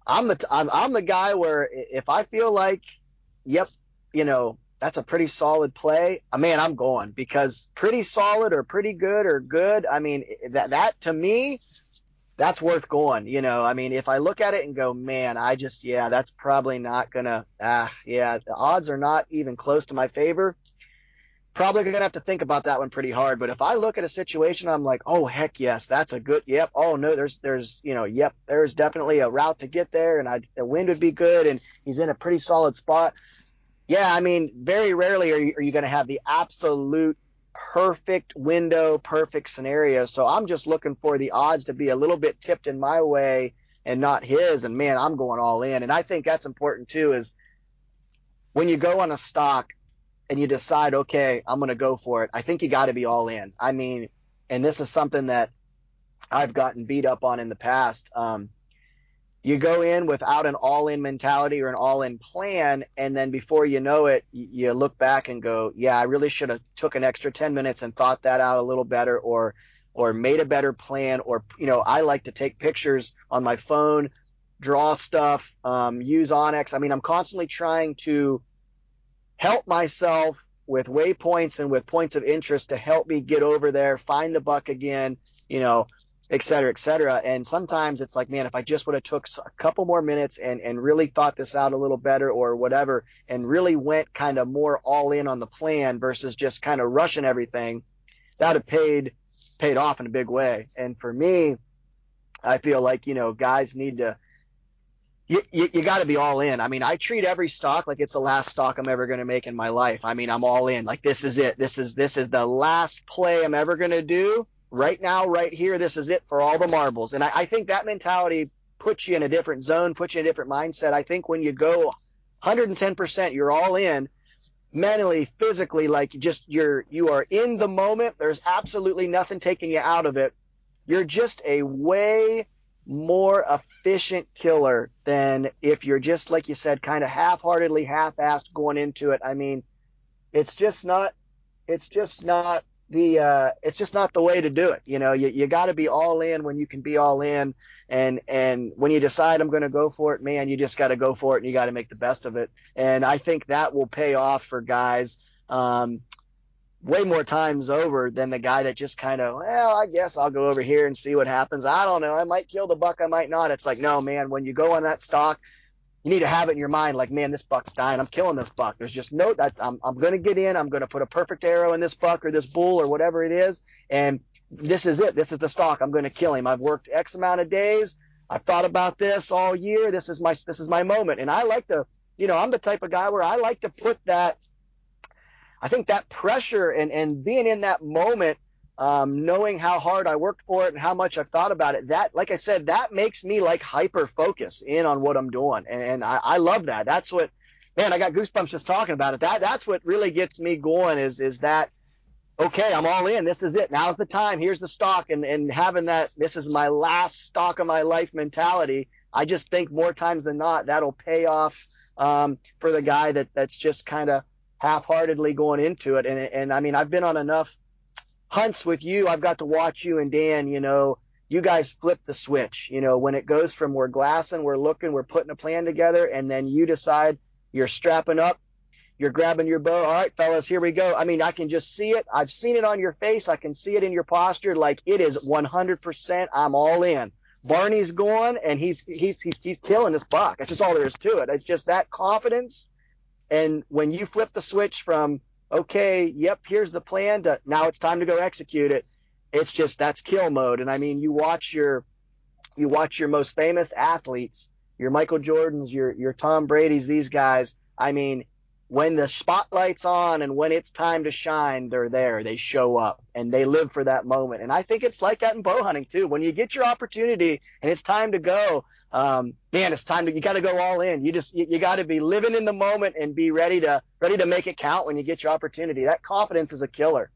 I'm the, t- I'm, I'm the guy where if I feel like, yep, you know, that's a pretty solid play, uh, man, I'm going because pretty solid or pretty good or good. I mean, that, that to me, that's worth going. You know, I mean, if I look at it and go, man, I just, yeah, that's probably not gonna, ah, yeah, the odds are not even close to my favor. Probably gonna have to think about that one pretty hard. But if I look at a situation, I'm like, oh heck yes, that's a good, yep. Oh no, there's, there's, you know, yep, there's definitely a route to get there, and I, the wind would be good, and he's in a pretty solid spot. Yeah, I mean, very rarely are you, you going to have the absolute perfect window, perfect scenario. So I'm just looking for the odds to be a little bit tipped in my way and not his. And man, I'm going all in. And I think that's important too is when you go on a stock and you decide, okay, I'm going to go for it. I think you got to be all in. I mean, and this is something that I've gotten beat up on in the past. Um, you go in without an all-in mentality or an all-in plan and then before you know it you look back and go yeah i really should have took an extra 10 minutes and thought that out a little better or or made a better plan or you know i like to take pictures on my phone draw stuff um, use onX. I mean i'm constantly trying to help myself with waypoints and with points of interest to help me get over there find the buck again you know et cetera, et cetera. And sometimes it's like, man, if I just would have took a couple more minutes and, and really thought this out a little better or whatever, and really went kind of more all in on the plan versus just kind of rushing everything, that would have paid, paid off in a big way. And for me, I feel like, you know, guys need to, you, you, you got to be all in. I mean, I treat every stock like it's the last stock I'm ever going to make in my life. I mean, I'm all in. Like this is it. This is this is the last play I'm ever going to do. Right now, right here, this is it for all the marbles. And I, I think that mentality puts you in a different zone, puts you in a different mindset. I think when you go 110%, you're all in mentally, physically, like just you're you are in the moment. There's absolutely nothing taking you out of it. You're just a way more efficient killer than if you're just like you said, kind of half-heartedly, half-assed going into it. I mean, it's just not. It's just not the. Uh, it's just not the way to do it. You know, you you got to be all in when you can be all in, and and when you decide I'm going to go for it, man, you just got to go for it, and you got to make the best of it. And I think that will pay off for guys. Um, way more times over than the guy that just kind of, well, I guess I'll go over here and see what happens. I don't know. I might kill the buck. I might not. It's like, no, man, when you go on that stock, you need to have it in your mind like, man, this buck's dying. I'm killing this buck. There's just no that I'm I'm going to get in. I'm going to put a perfect arrow in this buck or this bull or whatever it is, and this is it. This is the stock. I'm going to kill him. I've worked X amount of days. I've thought about this all year. This is my this is my moment, and I like to, you know, I'm the type of guy where I like to put that. I think that pressure and and being in that moment um, knowing how hard I worked for it and how much I've thought about it, that, like I said, that makes me like hyper focus in on what I'm doing. And, and I, I love that. That's what, man, I got goosebumps just talking about it. That, that's what really gets me going is, is that, okay, I'm all in. This is it. Now's the time. Here's the stock. And, and having that, this is my last stock of my life mentality. I just think more times than not, that'll pay off, um, for the guy that, that's just kind of half-heartedly going into it. And, and I mean, I've been on enough hunts with you, I've got to watch you and Dan, you know, you guys flip the switch, you know, when it goes from we're glassing, we're looking, we're putting a plan together, and then you decide you're strapping up, you're grabbing your bow. All right, fellas, here we go. I mean, I can just see it. I've seen it on your face. I can see it in your posture. Like it is 100%. I'm all in. Barney's going and he's, he's, he's, he's killing this buck. That's just all there is to it. It's just that confidence. And when you flip the switch from okay, yep, here's the plan. To, now it's time to go execute it. It's just that's kill mode. And I mean, you watch your you watch your most famous athletes, your Michael Jordans, your your Tom Brady's, these guys. I mean, when the spotlight's on and when it's time to shine, they're there. They show up and they live for that moment. And I think it's like that in bow hunting too. When you get your opportunity and it's time to go, um, man, it's time to, you got to go all in. You just, you, you got to be living in the moment and be ready to, ready to make it count when you get your opportunity. That confidence is a killer.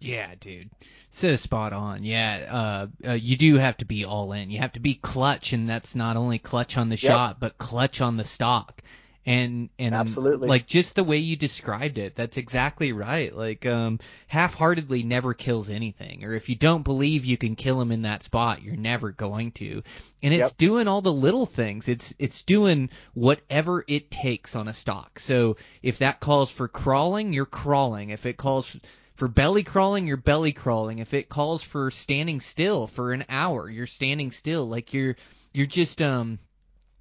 Yeah, dude. So spot on. Yeah, uh, uh, you do have to be all in. You have to be clutch, and that's not only clutch on the Yep. shot, but clutch on the stock. And and Absolutely. like just the way you described it, that's exactly right. Like um, half-heartedly never kills anything, or if you don't believe you can kill him in that spot, you're never going to. And it's Yep. doing all the little things. It's it's doing whatever it takes on a stock. So if that calls for crawling, you're crawling. If it calls for belly crawling, you're belly crawling. If it calls for standing still for an hour, you're standing still. Like you're you're just um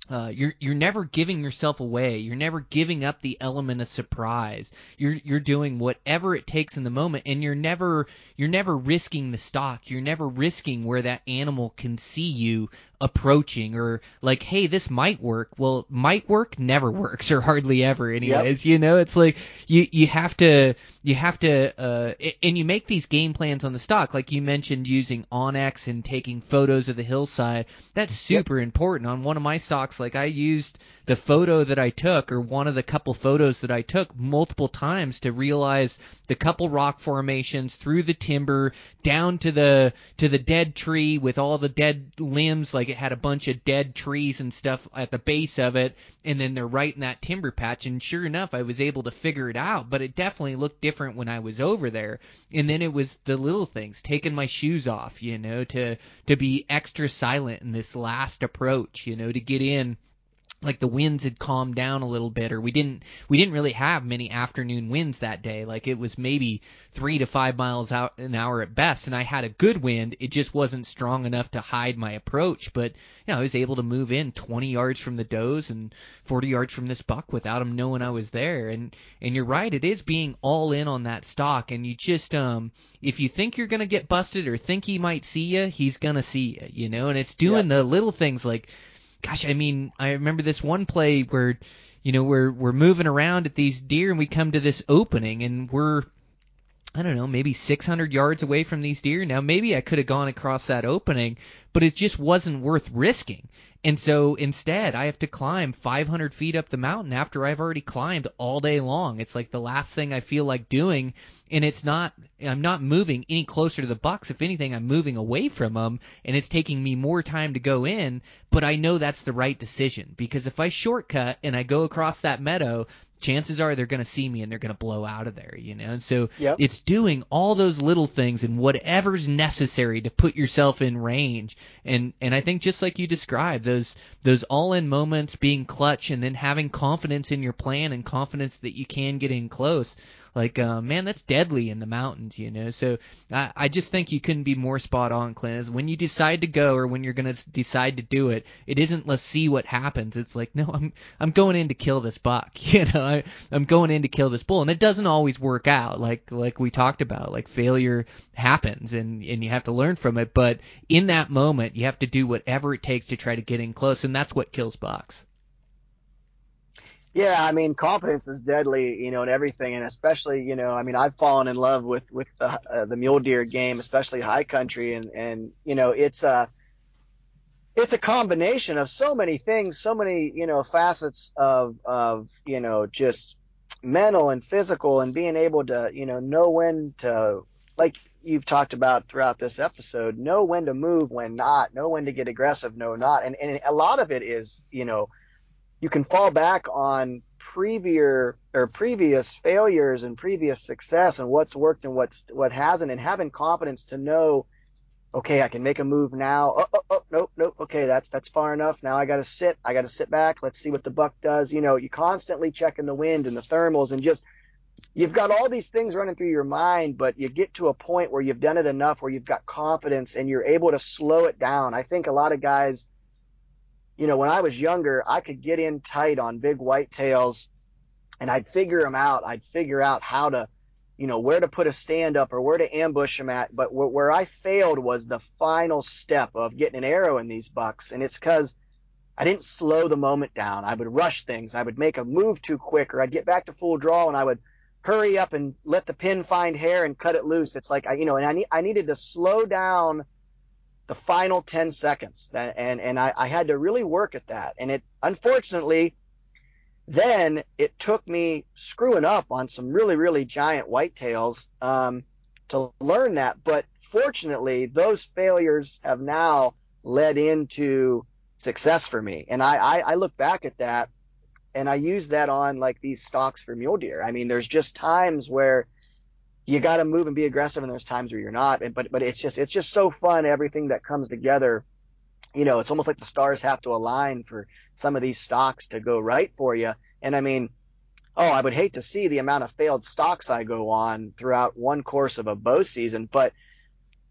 uh, you're you're never giving yourself away. You're never giving up the element of surprise. You're you're doing whatever it takes in the moment, and you're never you're never risking the stock. You're never risking where that animal can see you approaching, or like, hey, this might work. Well, might work never <laughs> works, or hardly ever, anyways. You know, it's like you you have to you have to uh, and you make these game plans on the stock, like you mentioned, using onX and taking photos of the hillside. That's super important. On one of my stocks, like I used the photo that I took, or one of the couple photos that I took, multiple times to realize the couple rock formations through the timber down to the to the dead tree with all the dead limbs. Like it had a bunch of dead trees and stuff at the base of it, and then they're right in that timber patch. And sure enough, I was able to figure it out. But it definitely looked different when I was over there. And then it was the little things, taking my shoes off, you know, to to be extra silent in this last approach, you know, to get in like the winds had calmed down a little bit or we didn't we didn't really have many afternoon winds that day. Like it was maybe three to five miles out an hour at best and i had a good wind. It just wasn't strong enough to hide my approach but you know i was able to move in 20 yards from the does and 40 yards from this buck without him knowing i was there. And and you're right it is being all in on that stock and you just um if you think you're gonna get busted or think he might see you he's gonna see you you know? And it's doing the little things like gosh, I mean, I remember this one play where, you know, we're we're moving around at these deer and we come to this opening and we're I don't know, maybe 600 yards away from these deer. Now, maybe I could have gone across that opening, but it just wasn't worth risking. And so instead, I have to climb 500 feet up the mountain after I've already climbed all day long. It's like the last thing I feel like doing, and it's not, I'm not moving any closer to the bucks. If anything, I'm moving away from them, and it's taking me more time to go in, but I know that's the right decision because if I shortcut and I go across that meadow, chances are they're going to see me and they're going to blow out of there, you know? And so Yep. it's doing all those little things and whatever's necessary to put yourself in range. And, and I think just like you described, those, those all in moments being clutch and then having confidence in your plan and confidence that you can get in close. Like uh, man that's deadly in the mountains you know? So I, I just think you couldn't be more spot on clint is when you decide to go or when you're going to decide to do it it isn't let's see what happens. It's like no i'm i'm going in to kill this buck <laughs> you know? I, i'm going in to kill this bull and it doesn't always work out like like we talked about like failure happens and and you have to learn from it but in that moment you have to do whatever it takes to try to get in close and that's what kills bucks Yeah, I mean, confidence is deadly, you know, in everything, and especially, you know, I mean, I've fallen in love with with the uh, the mule deer game, especially high country, and and you know, it's a it's a combination of so many things, so many, you know, facets of of you know just mental and physical, and being able to, you know, know when to, like you've talked about throughout this episode, know when to move, when not, know when to get aggressive, know not, and and a lot of it is, you know you can fall back on previous or previous failures and previous success and what's worked and what's what hasn't and having confidence to know okay i can make a move now. Oh, oh, oh nope nope. Okay that's that's far enough. Now i got to sit. I got to sit back. Let's see what the buck does. You know you constantly checking the wind and the thermals and just you've got all these things running through your mind but you get to a point where you've done it enough where you've got confidence and you're able to slow it down. I think a lot of guys you know, when I was younger, I could get in tight on big whitetails and I'd figure them out. I'd figure out how to, you know, where to put a stand up or where to ambush them at. But where, where I failed was the final step of getting an arrow in these bucks. And it's because I didn't slow the moment down. I would rush things. I would make a move too quick or I'd get back to full draw and I would hurry up and let the pin find hair and cut it loose. It's like, I, you know, and I, need, I needed to slow down – the final 10 seconds. And, and I, I had to really work at that. And it, unfortunately, then it took me screwing up on some really, really giant whitetails, um, to learn that. But fortunately, those failures have now led into success for me. And I, I, I look back at that and I use that on like these stocks for mule deer. I mean, there's just times where you got to move and be aggressive and there's times where you're not. And, but but it's just it's just so fun everything that comes together. You know it's almost like the stars have to align for some of these stocks to go right for you. And i mean oh i would hate to see the amount of failed stocks i go on throughout one course of a bow season but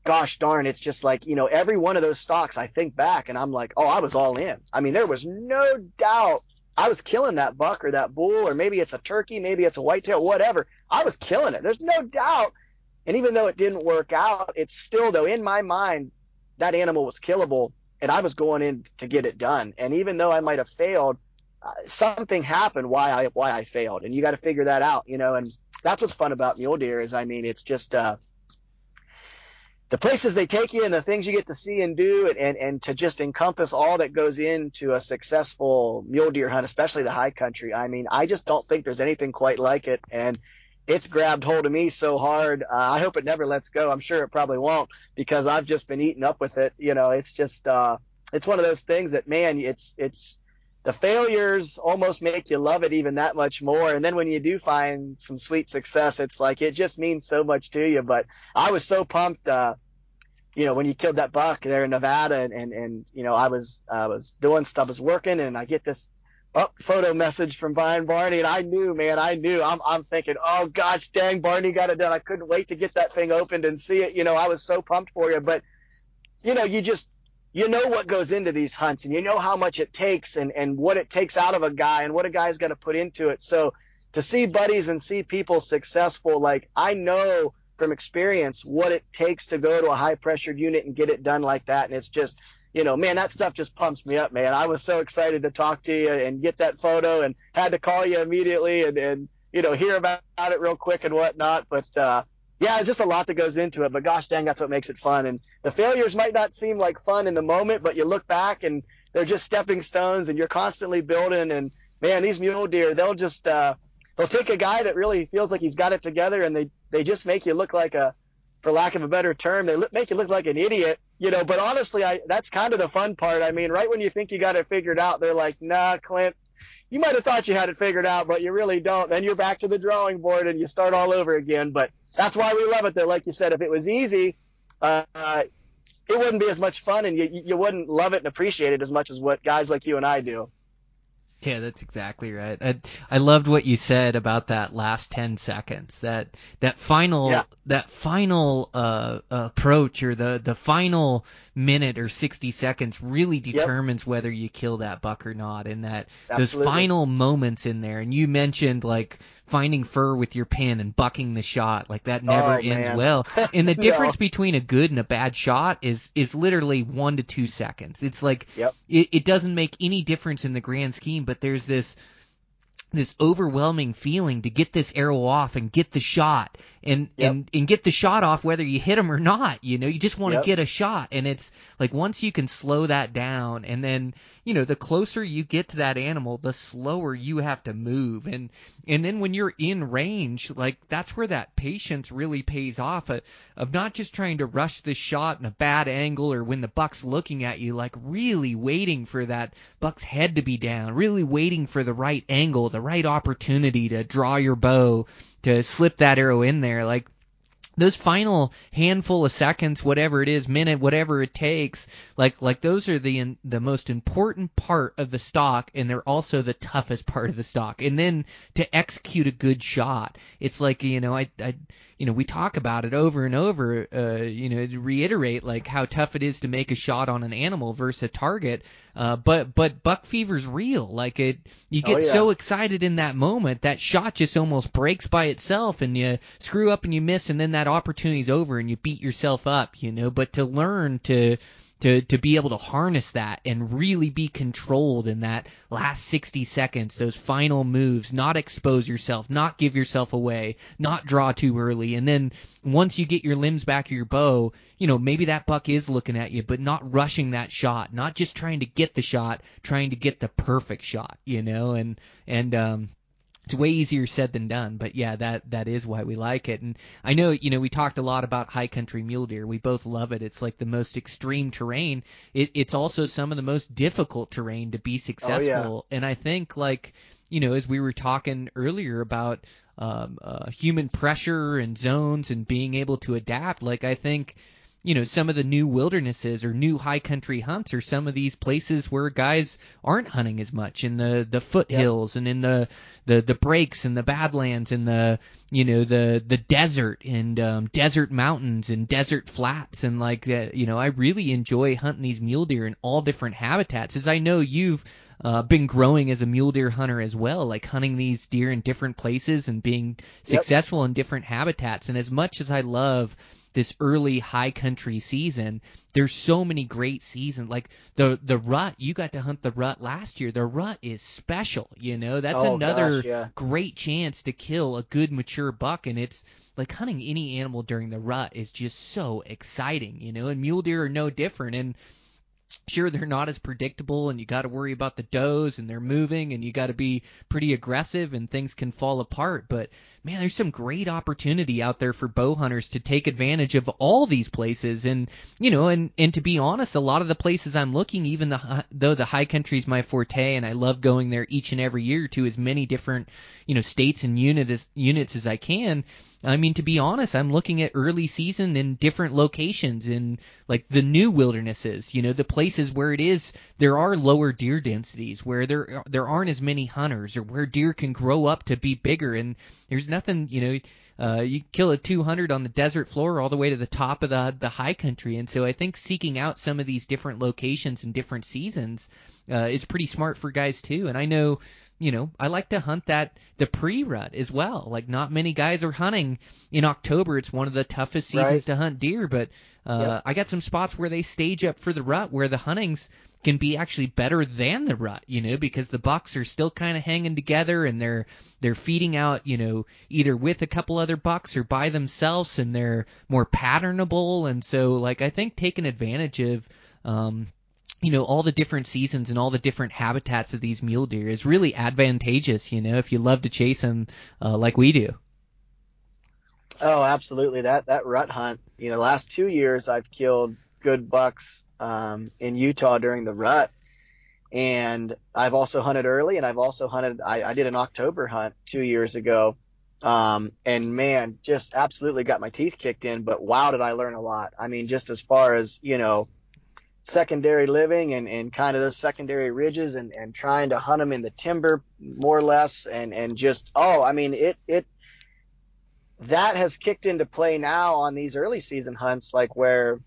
gosh darn it's just like you know every one of those stocks i think back and i'm like oh i was all in. I mean there was no doubt I was killing that buck or that bull, or maybe it's a turkey, maybe it's a whitetail, whatever. I was killing it. There's no doubt. And even though it didn't work out, it's still though in my mind that animal was killable, and I was going in to get it done. And even though I might have failed, uh, something happened why I why I failed, and you got to figure that out, you know. And that's what's fun about mule deer is, I mean, it's just uh, the places they take you and the things you get to see and do and, and, and to just encompass all that goes into a successful mule deer hunt, especially the high country. I mean, I just don't think there's anything quite like it. And it's grabbed hold of me so hard. Uh, I hope it never lets go. I'm sure it probably won't because I've just been eating up with it. You know, it's just, uh, it's one of those things that, man, it's, it's, the failures almost make you love it even that much more. And then when you do find some sweet success, it's like it just means so much to you. But I was so pumped, uh, you know, when you killed that buck there in Nevada, and and, and you know, I was I was doing stuff, I was working, and I get this oh, photo message from Brian Barney, and I knew, man, I knew. I'm I'm thinking, oh gosh, dang, Barney got it done. I couldn't wait to get that thing opened and see it. You know, I was so pumped for you, but you know, you just you know what goes into these hunts and you know how much it takes and, and what it takes out of a guy and what a guy's got to put into it. So to see buddies and see people successful, like I know from experience what it takes to go to a high pressured unit and get it done like that. And it's just, you know, man, that stuff just pumps me up, man. I was so excited to talk to you and get that photo and had to call you immediately and, and, you know, hear about it real quick and whatnot. But, uh, yeah, just a lot that goes into it, but gosh dang, that's what makes it fun. And the failures might not seem like fun in the moment, but you look back and they're just stepping stones and you're constantly building. And man, these mule deer, they'll just, uh, they'll take a guy that really feels like he's got it together and they, they just make you look like a, for lack of a better term, they make you look like an idiot, you know, but honestly, I, that's kind of the fun part. I mean, right when you think you got it figured out, they're like, nah, Clint, you might have thought you had it figured out, but you really don't. Then you're back to the drawing board and you start all over again. But that's why we love it though. Like you said, if it was easy, uh, it wouldn't be as much fun and you, you wouldn't love it and appreciate it as much as what guys like you and I do. Yeah, that's exactly right. I, I loved what you said about that last 10 seconds. That that final Yeah. that final uh, approach or the the final minute or 60 seconds really determines whether you kill that buck or not and that those final moments in there and you mentioned like finding fur with your pin and bucking the shot. Like that oh, never Oh, ends man. well. <laughs> And the difference between a good and a bad shot is is literally 1 to 2 seconds. It's like Yep. it, it doesn't make any difference in the grand scheme, but there's this this overwhelming feeling to get this arrow off and get the shot and Yep. and and get the shot off whether you hit him or not you know you just want to Yep. get a shot and it's like once you can slow that down and then you know the closer you get to that animal the slower you have to move and and then when you're in range like that's where that patience really pays off uh, of not just trying to rush this shot in a bad angle or when the buck's looking at you like really waiting for that buck's head to be down really waiting for the right angle the right opportunity to draw your bow to slip that arrow in there like those final handful of seconds, whatever it is, minute, whatever it takes, like like those are the in, the most important part of the stock, and they're also the toughest part of the stock. And then to execute a good shot, it's like you know I I you know we talk about it over and over, uh, you know to reiterate like how tough it is to make a shot on an animal versus a target. Uh, but but buck fever's real. Like it, you get Oh, yeah. so excited in that moment that shot just almost breaks by itself, and you screw up and you miss, and then that opportunity's over, and you beat yourself up. You know, but to learn to to to be able to harness that and really be controlled in that last 60 seconds those final moves not expose yourself not give yourself away not draw too early. And then once you get your limbs back of your bow you know maybe that buck is looking at you but not rushing that shot not just trying to get the shot trying to get the perfect shot you know? And and um it's way easier said than done, but yeah, that that is why we like it. And I know, you know, we talked a lot about high country mule deer. We both love it. It's like the most extreme terrain. It, it's also some of the most difficult terrain to be successful. And I think, like, you know, as we were talking earlier about um, uh, human pressure and zones and being able to adapt, like I think you know some of the new wildernesses or new high country hunts are some of these places where guys aren't hunting as much in the the foothills and in the the the breaks and the badlands and the you know the the desert and um desert mountains and desert flats and like uh, you know I really enjoy hunting these mule deer in all different habitats as I know you've uh, been growing as a mule deer hunter as well, like hunting these deer in different places and being successful in different habitats. And as much as I love this early high country season, there's so many great seasons. Like the the rut, you got to hunt the rut last year. The rut is special, you know. That's Oh, another gosh, yeah. great chance to kill a good mature buck, and it's like hunting any animal during the rut is just so exciting, you know. And mule deer are no different. And sure they're not as predictable and you got to worry about the does and they're moving and you got to be pretty aggressive and things can fall apart but man there's some great opportunity out there for bow hunters to take advantage of all these places. And you know and and to be honest a lot of the places I'm looking even the hi- though the high country is my forte and I love going there each and every year to as many different you know states and units units as I can I mean, to be honest, I'm looking at early season in different locations in like the new wildernesses, you know, the places where it is there are lower deer densities, where there there aren't as many hunters, or where deer can grow up to be bigger, and there's nothing, you know. Uh, you kill a 200 on the desert floor all the way to the top of the the high country, and so I think seeking out some of these different locations and different seasons uh, is pretty smart for guys too. And I know you know, I like to hunt that the pre-rut as well. Like not many guys are hunting in October. It's one of the toughest seasons Right. to hunt deer, but uh Yep. I got some spots where they stage up for the rut where the huntings can be actually better than the rut, you know, because the bucks are still kind of hanging together and they're they're feeding out, you know, either with a couple other bucks or by themselves and they're more patternable and so like I think taking advantage of um you know all the different seasons and all the different habitats of these mule deer is really advantageous you know if you love to chase them uh, like we do Oh, absolutely. That that rut hunt. You know, last two years I've killed good bucks um, in Utah during the rut, and I've also hunted early, and I've also hunted. I, I did an October hunt two years ago, um, and man, just absolutely got my teeth kicked in. But wow, did I learn a lot. I mean, just as far as you know, secondary living and, and kind of those secondary ridges and, and trying to hunt them in the timber more or less and, and just oh I mean it it that has kicked into play now on these early season hunts like where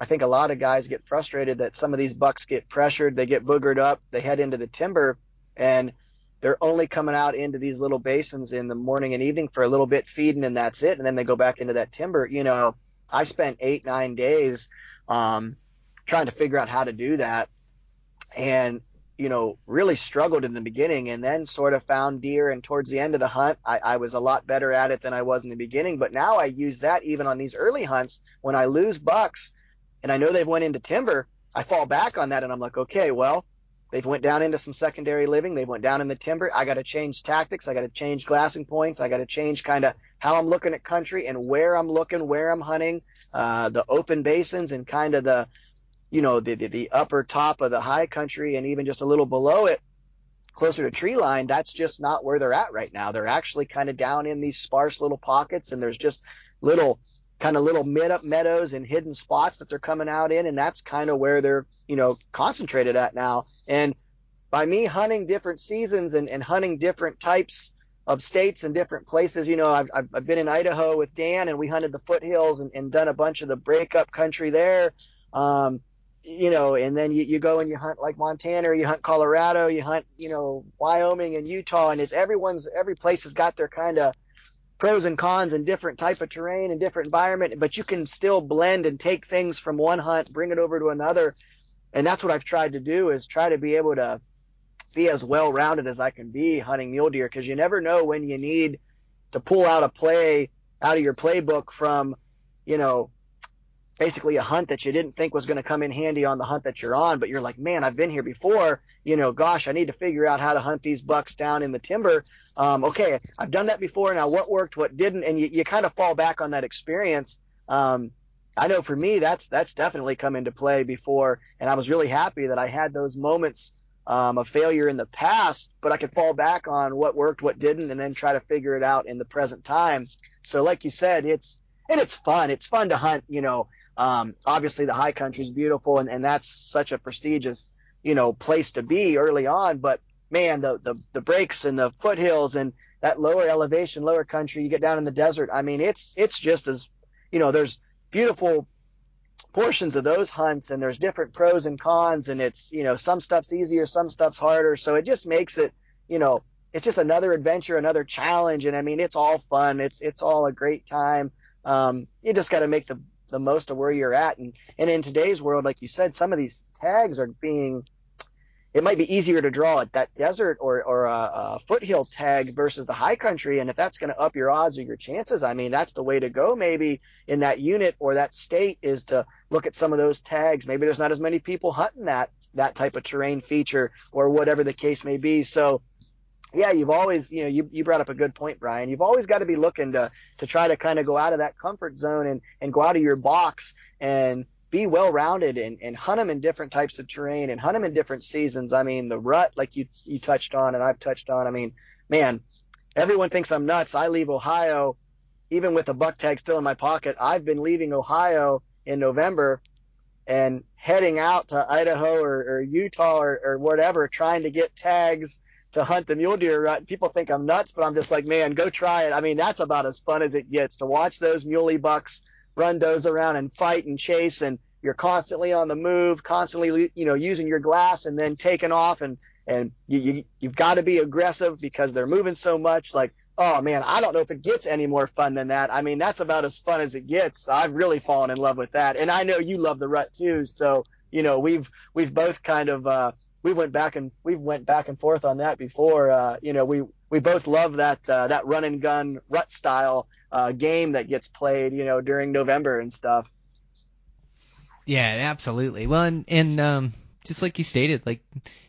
I think a lot of guys get frustrated that some of these bucks get pressured, they get boogered up, they head into the timber and they're only coming out into these little basins in the morning and evening for a little bit feeding and that's it and then they go back into that timber. You know i spent eight nine days um, trying to figure out how to do that and you know really struggled in the beginning and then sort of found deer and towards the end of the hunt I, I was a lot better at it than i was in the beginning but now i use that even on these early hunts when i lose bucks and i know they've went into timber i fall back on that and i'm like okay well They've went down into some secondary living. They went down in the timber. I got to change tactics. I got to change glassing points. I got to change kind of how I'm looking at country and where I'm looking, where I'm hunting, uh, the open basins and kind of the, you know, the, the, the upper top of the high country and even just a little below it, closer to tree line. That's just not where they're at right now. They're actually kind of down in these sparse little pockets and there's just little kind of little mid up meadows and hidden spots that they're coming out in. And that's kind of where they're, you know, concentrated at now. And by me hunting different seasons and, and hunting different types of states and different places, you know, I've, I've been in Idaho with Dan and we hunted the foothills and, and done a bunch of the breakup country there. Um, you know, and then you, you go and you hunt like Montana or you hunt Colorado, you hunt, you know, Wyoming and Utah and it's everyone's, every place has got their kind of pros and cons and different type of terrain and different environment, but you can still blend and take things from one hunt, bring it over to another. And that's what I've tried to do is try to be able to be as well rounded as I can be hunting mule deer because you never know when you need to pull out a play out of your playbook from, you know, basically a hunt that you didn't think was going to come in handy on the hunt that you're on, but you're like, man, I've been here before. You know, gosh, I need to figure out how to hunt these bucks down in the timber. Um, okay, I've done that before. Now, what worked, what didn't, and you, you kind of fall back on that experience. Um, I know for me that's that's definitely come into play before, and I was really happy that I had those moments um, of failure in the past, but I could fall back on what worked, what didn't, and then try to figure it out in the present time. So, like you said, it's and it's fun. It's fun to hunt. You know, um, obviously the high country is beautiful, and and that's such a prestigious you know place to be early on. But man, the the the breaks and the foothills and that lower elevation, lower country, you get down in the desert. I mean, it's it's just as you know, there's beautiful portions of those hunts and there's different pros and cons and it's you know some stuff's easier some stuff's harder so it just makes it you know it's just another adventure another challenge and i mean it's all fun it's it's all a great time um, you just got to make the the most of where you're at and and in today's world like you said some of these tags are being it might be easier to draw at that desert or, or a, a foothill tag versus the high country. And if that's going to up your odds or your chances, I mean, that's the way to go maybe in that unit or that state is to look at some of those tags. Maybe there's not as many people hunting that, that type of terrain feature or whatever the case may be. So yeah, you've always, you know, you, you brought up a good point, Brian. You've always got to be looking to, to try to kind of go out of that comfort zone and, and go out of your box and, be well rounded and, and hunt them in different types of terrain and hunt them in different seasons. I mean, the rut, like you, you touched on and I've touched on. I mean, man, everyone thinks I'm nuts. I leave Ohio, even with a buck tag still in my pocket. I've been leaving Ohio in November and heading out to Idaho or, or Utah or, or whatever, trying to get tags to hunt the mule deer rut. People think I'm nuts, but I'm just like, man, go try it. I mean, that's about as fun as it gets to watch those muley bucks run does around and fight and chase and you're constantly on the move, constantly, you know, using your glass and then taking off and, and you, you, you've got to be aggressive because they're moving so much. Like, oh man, I don't know if it gets any more fun than that. I mean, that's about as fun as it gets. I've really fallen in love with that. And I know you love the rut too. So, you know, we've, we've both kind of, uh, we went back and we went back and forth on that before. Uh, you know, we, we both love that, uh, that run and gun rut style uh, game that gets played, you know, during November and stuff. Yeah, absolutely. Well, and, and um, just like you stated, like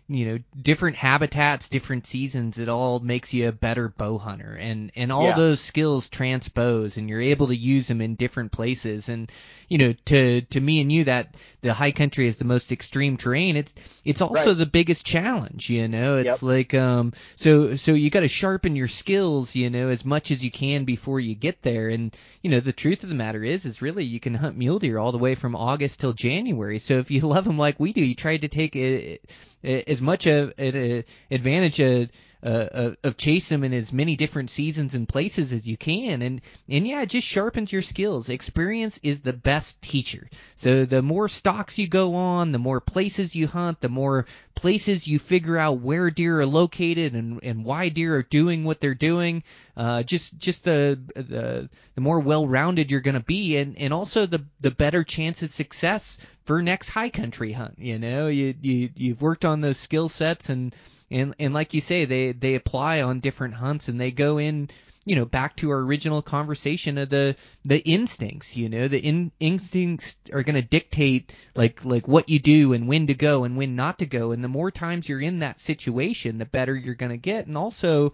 you know different habitats different seasons it all makes you a better bow hunter and and all Yeah. those skills transpose and you're able to use them in different places and you know to to me and you that the high country is the most extreme terrain it's it's also Right. the biggest challenge you know it's Yep. like um so so you got to sharpen your skills you know as much as you can before you get there and you know the truth of the matter is is really you can hunt mule deer all the way from August till January so if you <laughs> love them like we do you try to take a, as much of a, advantage of uh, of- in as many different seasons and places as you can. And and yeah it just sharpens your skills. Experience is the best teacher. So the more stalks you go on the more places you hunt the more places you figure out where deer are located and and why deer are doing what they're doing uh just just the the the more well-rounded you're going to be. And and also the the better chance of success for next high country hunt you know? You you you've worked on those skill sets and and and like you say they they apply on different hunts and they go in you know back to our original conversation of the the instincts you know? The in, instincts are going to dictate like like what you do and when to go and when not to go. And the more times you're in that situation the better you're going to get. And also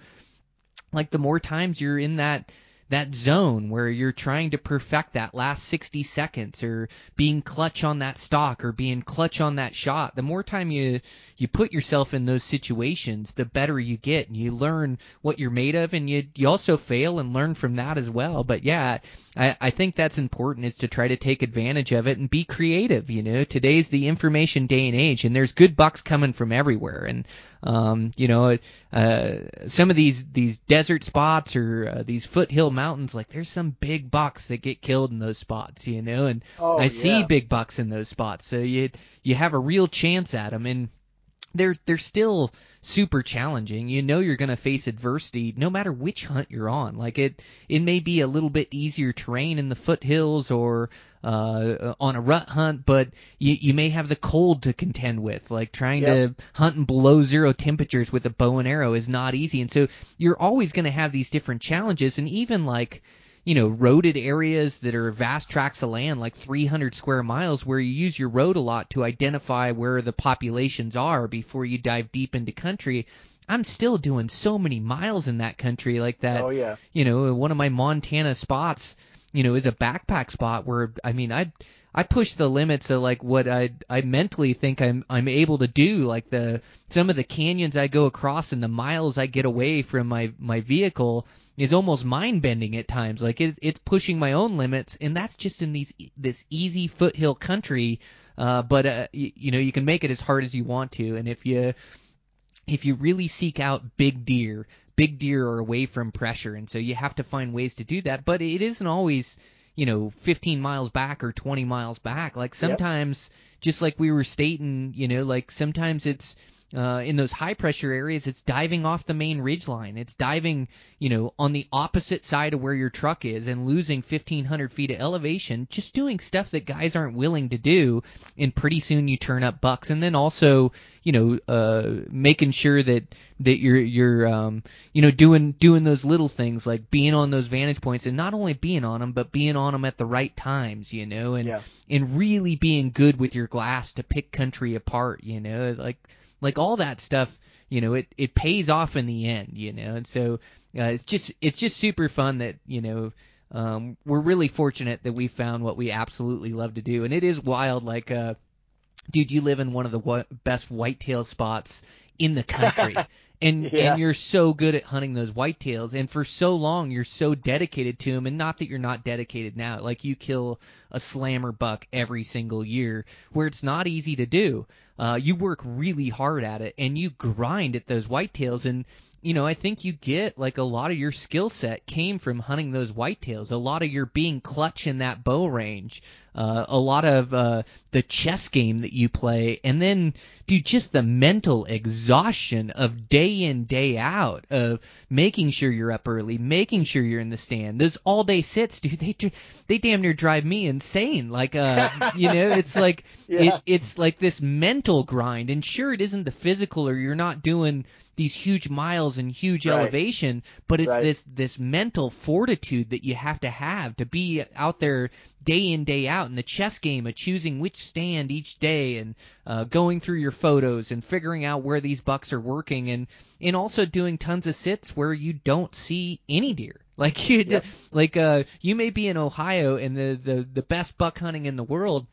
like the more times you're in that that zone where you're trying to perfect that last 60 seconds or being clutch on that stock or being clutch on that shot the more time you you put yourself in those situations the better you get. And you learn what you're made of and you you also fail and learn from that as well. But yeah I, I think that's important is to try to take advantage of it and be creative you know? Today's the information day and age and there's good bucks coming from everywhere. And um, you know, uh, some of these these desert spots or uh, these foothill mountains, like there's some big bucks that get killed in those spots, you know, and Oh, I yeah. see big bucks in those spots, so you you have a real chance at them, and they're they're still super challenging. You know you're going to face adversity no matter which hunt you're on. Like it it may be a little bit easier terrain in the foothills or uh on a rut hunt, but you you may have the cold to contend with. Like trying to hunt in below zero temperatures with a bow and arrow is not easy. And so you're always going to have these different challenges and even like you know, roaded areas that are vast tracts of land, like 300 square miles, where you use your road a lot to identify where the populations are before you dive deep into country. I'm still doing so many miles in that country like that. Oh yeah. You know, one of my Montana spots, you know, is a backpack spot where I mean, I I push the limits of like what I I mentally think I'm I'm able to do. Like the some of the canyons I go across and the miles I get away from my my vehicle is almost mind bending at times. Like it, it's pushing my own limits, and that's just in these this easy foothill country. Uh, but uh, you, you know you can make it as hard as you want to, and if you if you really seek out big deer, big deer are away from pressure, and so you have to find ways to do that. But it isn't always you know 15 miles back or 20 miles back. Like sometimes, just like we were stating, you know, like sometimes it's uh, in those high pressure areas, it's diving off the main ridge line. It's diving, you know, on the opposite side of where your truck is and losing 1,500 feet of elevation, just doing stuff that guys aren't willing to do. And pretty soon you turn up bucks. And then also, you know, uh, making sure that, that you're, you're, um, you know, doing, doing those little things like being on those vantage points and not only being on them, but being on them at the right times, you know, and, Yes. and really being good with your glass to pick country apart, you know, like, like all that stuff you know it it pays off in the end you know and so uh, it's just it's just super fun that you know um we're really fortunate that we found what we absolutely love to do and it is wild like uh dude you live in one of the best whitetail spots in the country <laughs> and <laughs> Yeah. and you're so good at hunting those whitetails and for so long you're so dedicated to them and not that you're not dedicated now like you kill a slammer buck every single year where it's not easy to do uh, you work really hard at it and you grind at those whitetails and you know i think you get like a lot of your skill set came from hunting those whitetails a lot of your being clutch in that bow range uh, a lot of uh, the chess game that you play and then dude just the mental exhaustion of day in day out of making sure you're up early making sure you're in the stand. Those all day sits dude they they damn near drive me insane. Like uh you know it's <laughs> like Yeah. it, it's like this mental grind. And sure it isn't the physical or you're not doing these huge miles and huge Right. elevation, but it's Right. this this mental fortitude that you have to have to be out there day in day out in the chess game of choosing which stand each day and uh, going through your photos and figuring out where these bucks are working and and also doing tons of sits where you don't see any deer. <laughs> Like you, Yep. like uh, you may be in Ohio and the, the the best buck hunting in the world,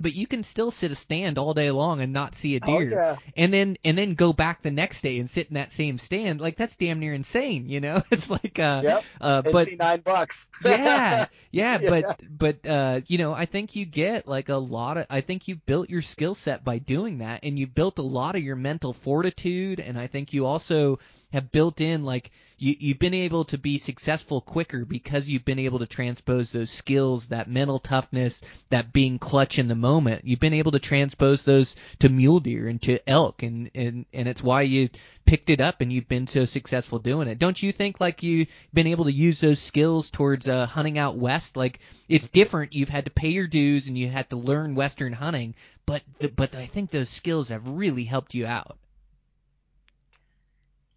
but you can still sit a stand all day long and not see a Oh, deer, yeah. and then and then go back the next day and sit in that same stand. Like that's damn near insane, you know? <laughs> It's like uh, Yep. uh, And but nine bucks. <laughs> yeah, yeah, <laughs> Yeah. but but uh, you know, I think you get like a lot of. I think you've built your skill set by doing that, and you've built a lot of your mental fortitude, and I think you also have built in like you you've been able to be successful quicker because you've been able to transpose those skills, that mental toughness, that being clutch in the moment. You've been able to transpose those to mule deer and to elk, and and and it's why you picked it up and you've been so successful doing it. Don't you think like you've been able to use those skills towards uh, hunting out west? Like it's different. You've had to pay your dues and you had to learn western hunting, but the, but I think those skills have really helped you out.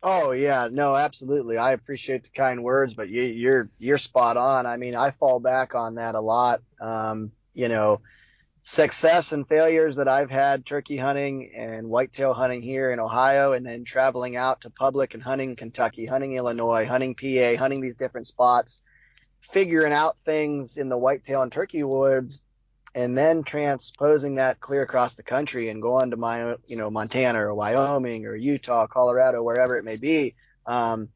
Oh yeah, no, absolutely. I appreciate the kind words, but you, you're you're spot on. I mean, I fall back on that a lot. Um, you know, success and failures that I've had turkey hunting and whitetail hunting here in Ohio, and then traveling out to public and hunting Kentucky, hunting Illinois, hunting PA, hunting these different spots, figuring out things in the whitetail and turkey woods, and then transposing that clear across the country and going to my, you know, Montana or Wyoming or Utah, Colorado, wherever it may be. Um,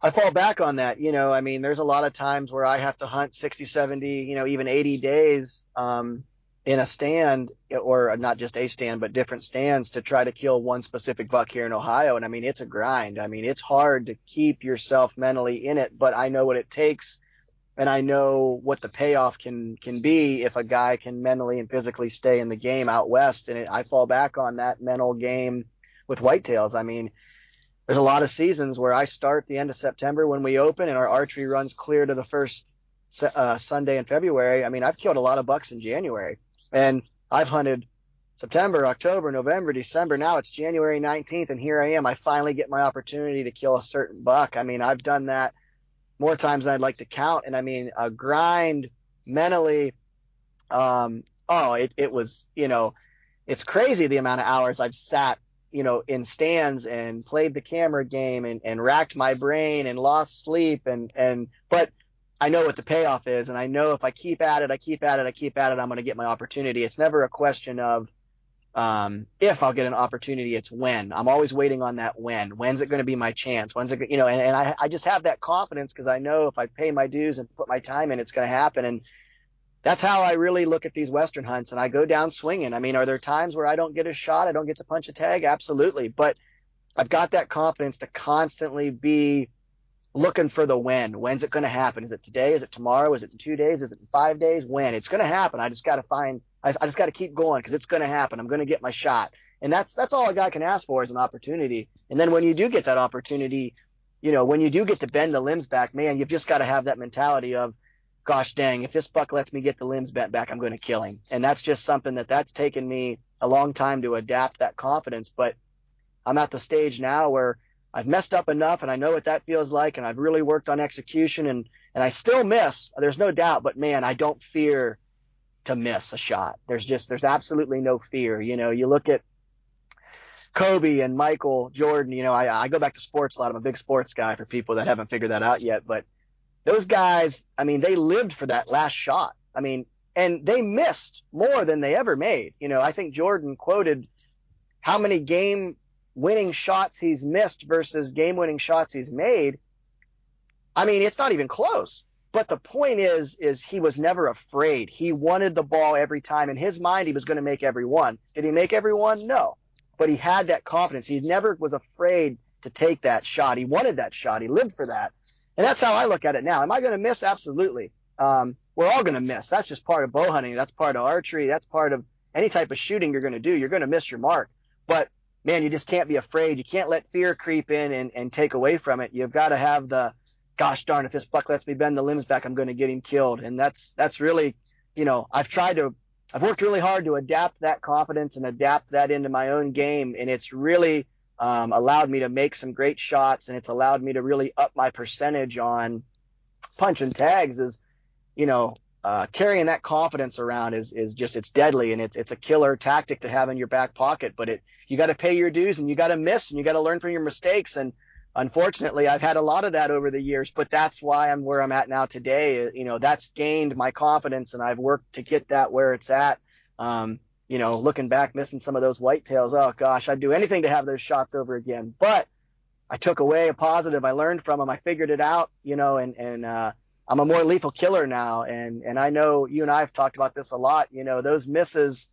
I fall back on that. You know, I mean, there's a lot of times where I have to hunt 60, 70, you know, even 80 days, um, in a stand or not just a stand, but different stands to try to kill one specific buck here in Ohio. And I mean, it's a grind. I mean, it's hard to keep yourself mentally in it, but I know what it takes and I know what the payoff can can be if a guy can mentally and physically stay in the game out west. And it, I fall back on that mental game with whitetails. I mean, there's a lot of seasons where I start the end of September when we open, and our archery runs clear to the first uh, Sunday in February. I mean, I've killed a lot of bucks in January, and I've hunted September, October, November, December. Now it's January 19th, and here I am. I finally get my opportunity to kill a certain buck. I mean, I've done that more times than I'd like to count. And I mean, a grind mentally, um, oh, it, it was, you know, it's crazy the amount of hours I've sat, you know, in stands and played the camera game and, and racked my brain and lost sleep and, and, but I know what the payoff is. And I know if I keep at it, I keep at it, I keep at it, I'm going to get my opportunity. It's never a question of, um, if I'll get an opportunity, it's when. I'm always waiting on that when. When's it going to be my chance? When's it, you know, and, and I, I just have that confidence because I know if I pay my dues and put my time in, it's going to happen. And that's how I really look at these Western hunts. And I go down swinging. I mean, are there times where I don't get a shot? I don't get to punch a tag? Absolutely. But I've got that confidence to constantly be looking for the when. When's it going to happen? Is it today? Is it tomorrow? Is it in two days? Is it in five days? When? It's going to happen. I just got to find I, I just got to keep going because it's going to happen. I'm going to get my shot. And that's, that's all a guy can ask for is an opportunity. And then when you do get that opportunity, you know, when you do get to bend the limbs back, man, you've just got to have that mentality of, gosh dang, if this buck lets me get the limbs bent back, I'm going to kill him. And that's just something that that's taken me a long time to adapt that confidence. But I'm at the stage now where I've messed up enough and I know what that feels like. And I've really worked on execution and, and I still miss. There's no doubt, but man, I don't fear to miss a shot. There's just, there's absolutely no fear. You know, you look at Kobe and Michael Jordan, you know, I, I go back to sports a lot. I'm a big sports guy for people that haven't figured that out yet, but those guys, I mean, they lived for that last shot. I mean, and they missed more than they ever made. You know, I think Jordan quoted how many game winning shots he's missed versus game winning shots he's made. I mean, it's not even close. But the point is, is he was never afraid. He wanted the ball every time. In his mind, he was going to make every one. Did he make every one? No. But he had that confidence. He never was afraid to take that shot. He wanted that shot. He lived for that. And that's how I look at it now. Am I going to miss? Absolutely. Um, we're all going to miss. That's just part of bow hunting. That's part of archery. That's part of any type of shooting you're going to do. You're going to miss your mark. But man, you just can't be afraid. You can't let fear creep in and, and take away from it. You've got to have the, gosh darn, if this buck lets me bend the limbs back, I'm going to get him killed. And that's, that's really, you know, I've tried to, I've worked really hard to adapt that confidence and adapt that into my own game. And it's really um, allowed me to make some great shots, and it's allowed me to really up my percentage on punching tags. Is you know uh, carrying that confidence around is is just it's deadly and it's it's a killer tactic to have in your back pocket. But it you got to pay your dues and you got to miss and you got to learn from your mistakes. And unfortunately, I've had a lot of that over the years. But that's why I'm where I'm at now today. You know, that's gained my confidence and I've worked to get that where it's at. Um, you know, looking back, missing some of those whitetails. Oh gosh, I'd do anything to have those shots over again. But I took away a positive. I learned from them. I figured it out. You know, and and uh, I'm a more lethal killer now, and and I know you and I have talked about this a lot. You know, those misses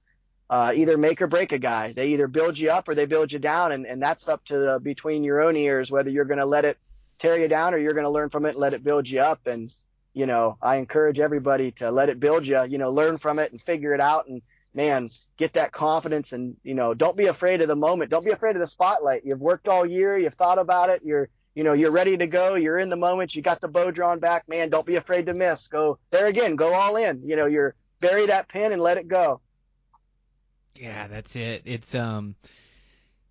uh, either make or break a guy. They either build you up or they build you down, and and that's up to the, between your own ears whether you're going to let it tear you down or you're going to learn from it and let it build you up. And you know, I encourage everybody to let it build you. You know, learn from it and figure it out, and man, get that confidence, and you know, don't be afraid of the moment. Don't be afraid of the spotlight. You've worked all year. You've thought about it. You're you know, you're ready to go. You're in the moment. You got the bow drawn back, man. Don't be afraid to miss. Go there again. Go all in. You know, you're bury that pin and let it go. Yeah, that's it. It's um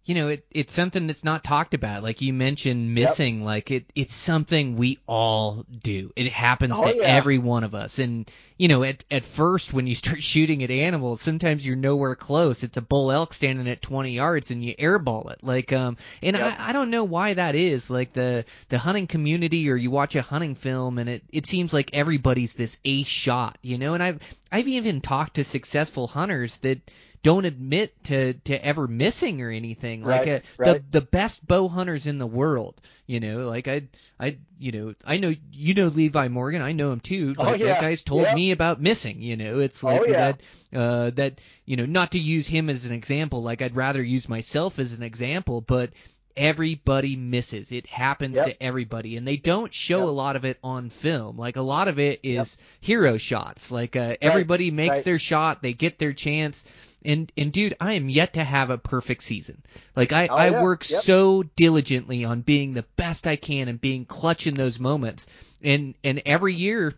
you know, it it's something that's not talked about. Like you mentioned missing, yep. like it it's something we all do. It happens oh, to yeah. every one of us. And you know, at at first when you start <laughs> shooting at animals, sometimes you're nowhere close. It's a bull elk standing at 20 yards and you airball it. Like um and yep. I I don't know why that is. Like the the hunting community or you watch a hunting film and it it seems like everybody's this ace shot, you know? And I've I've even talked to successful hunters that don't admit to to ever missing or anything. Like right, a, right. the the best bow hunters in the world. You know, like I I you know I know you know Levi Morgan. I know him too. Oh, Like yeah. that guy's told Yeah. me about missing. You know, it's like Oh, yeah. that uh that you know not to use him as an example. Like I'd rather use myself as an example, but everybody misses. It happens Yep. to everybody, and they don't show Yep. a lot of it on film. Like a lot of it is hero shots. Like uh, everybody makes right. their shot, they get their chance. And and dude, I am yet to have a perfect season. Like I Oh, I yeah. work Yep. so diligently on being the best I can and being clutch in those moments. And and every year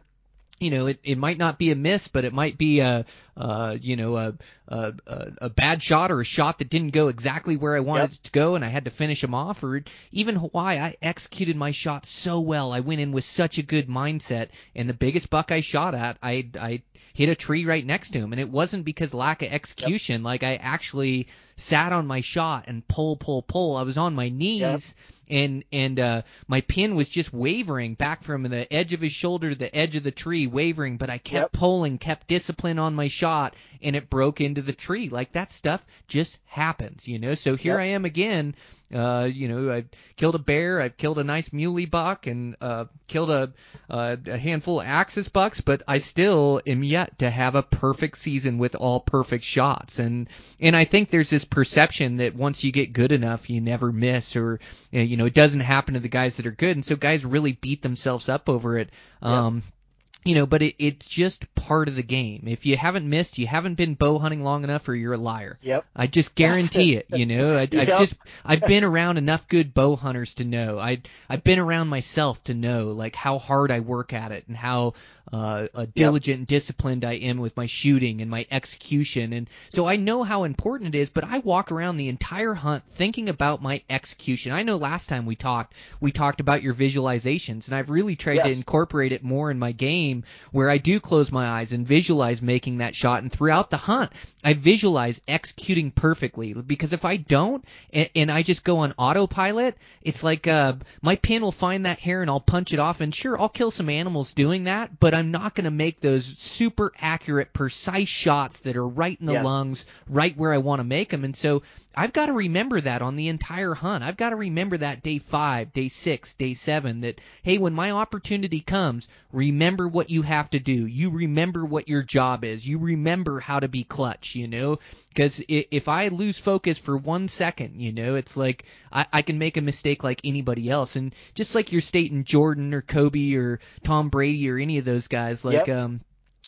you know, it, it might not be a miss, but it might be a, uh, you know, a, a, a a bad shot or a shot that didn't go exactly where I wanted Yep. it to go, and I had to finish them off. Or even Hawaii, I executed my shot so well. I went in with such a good mindset, and the biggest buck I shot at, I I hit a tree right next to him, and it wasn't because lack of execution. Like I actually sat on my shot and pull, pull, pull. I was on my knees and and uh my pin was just wavering back from the edge of his shoulder to the edge of the tree wavering but i kept Yep. pulling kept discipline on my shot and it broke into the tree like that stuff just happens you know so here Yep. i am again uh you know I've killed a bear i've killed a nice muley buck and uh killed a uh, a handful of axis bucks but i still am yet to have a perfect season with all perfect shots and and i think there's this perception that once you get good enough you never miss or uh, you know it doesn't happen to the guys that are good and so guys really beat themselves up over it um you know but it, it's just part of the game if you haven't missed you haven't been bow hunting long enough or you're a liar Yep. I just guarantee <laughs> it. You know, I, I've Yep. just I've been around enough good bow hunters to know. I I've been around myself to know like how hard I work at it and how uh, uh, diligent and disciplined I am with my shooting and my execution. And so I know how important it is. But I walk around the entire hunt thinking about my execution. I know last time we talked, we talked about your visualizations, and I've really tried to incorporate it more in my game where I do close my eyes and visualize making that shot. And throughout the hunt, I visualize executing perfectly because if I don't and, and I just go on autopilot, it's like uh, my pin will find that hair and I'll punch it off. And sure, I'll kill some animals doing that, but I'm not going to make those super accurate, precise shots that are right in the Yes. lungs, right where I want to make them. And so I've got to remember that on the entire hunt. I've got to remember that day five, day six, day seven, that, hey, when my opportunity comes, remember what you have to do. You remember what your job is. You remember how to be clutch, you know? Because if I lose focus for one second, you know, it's like I, I can make a mistake like anybody else. And just like you're stating Jordan or Kobe or Tom Brady or any of those guys, like, Yep. um,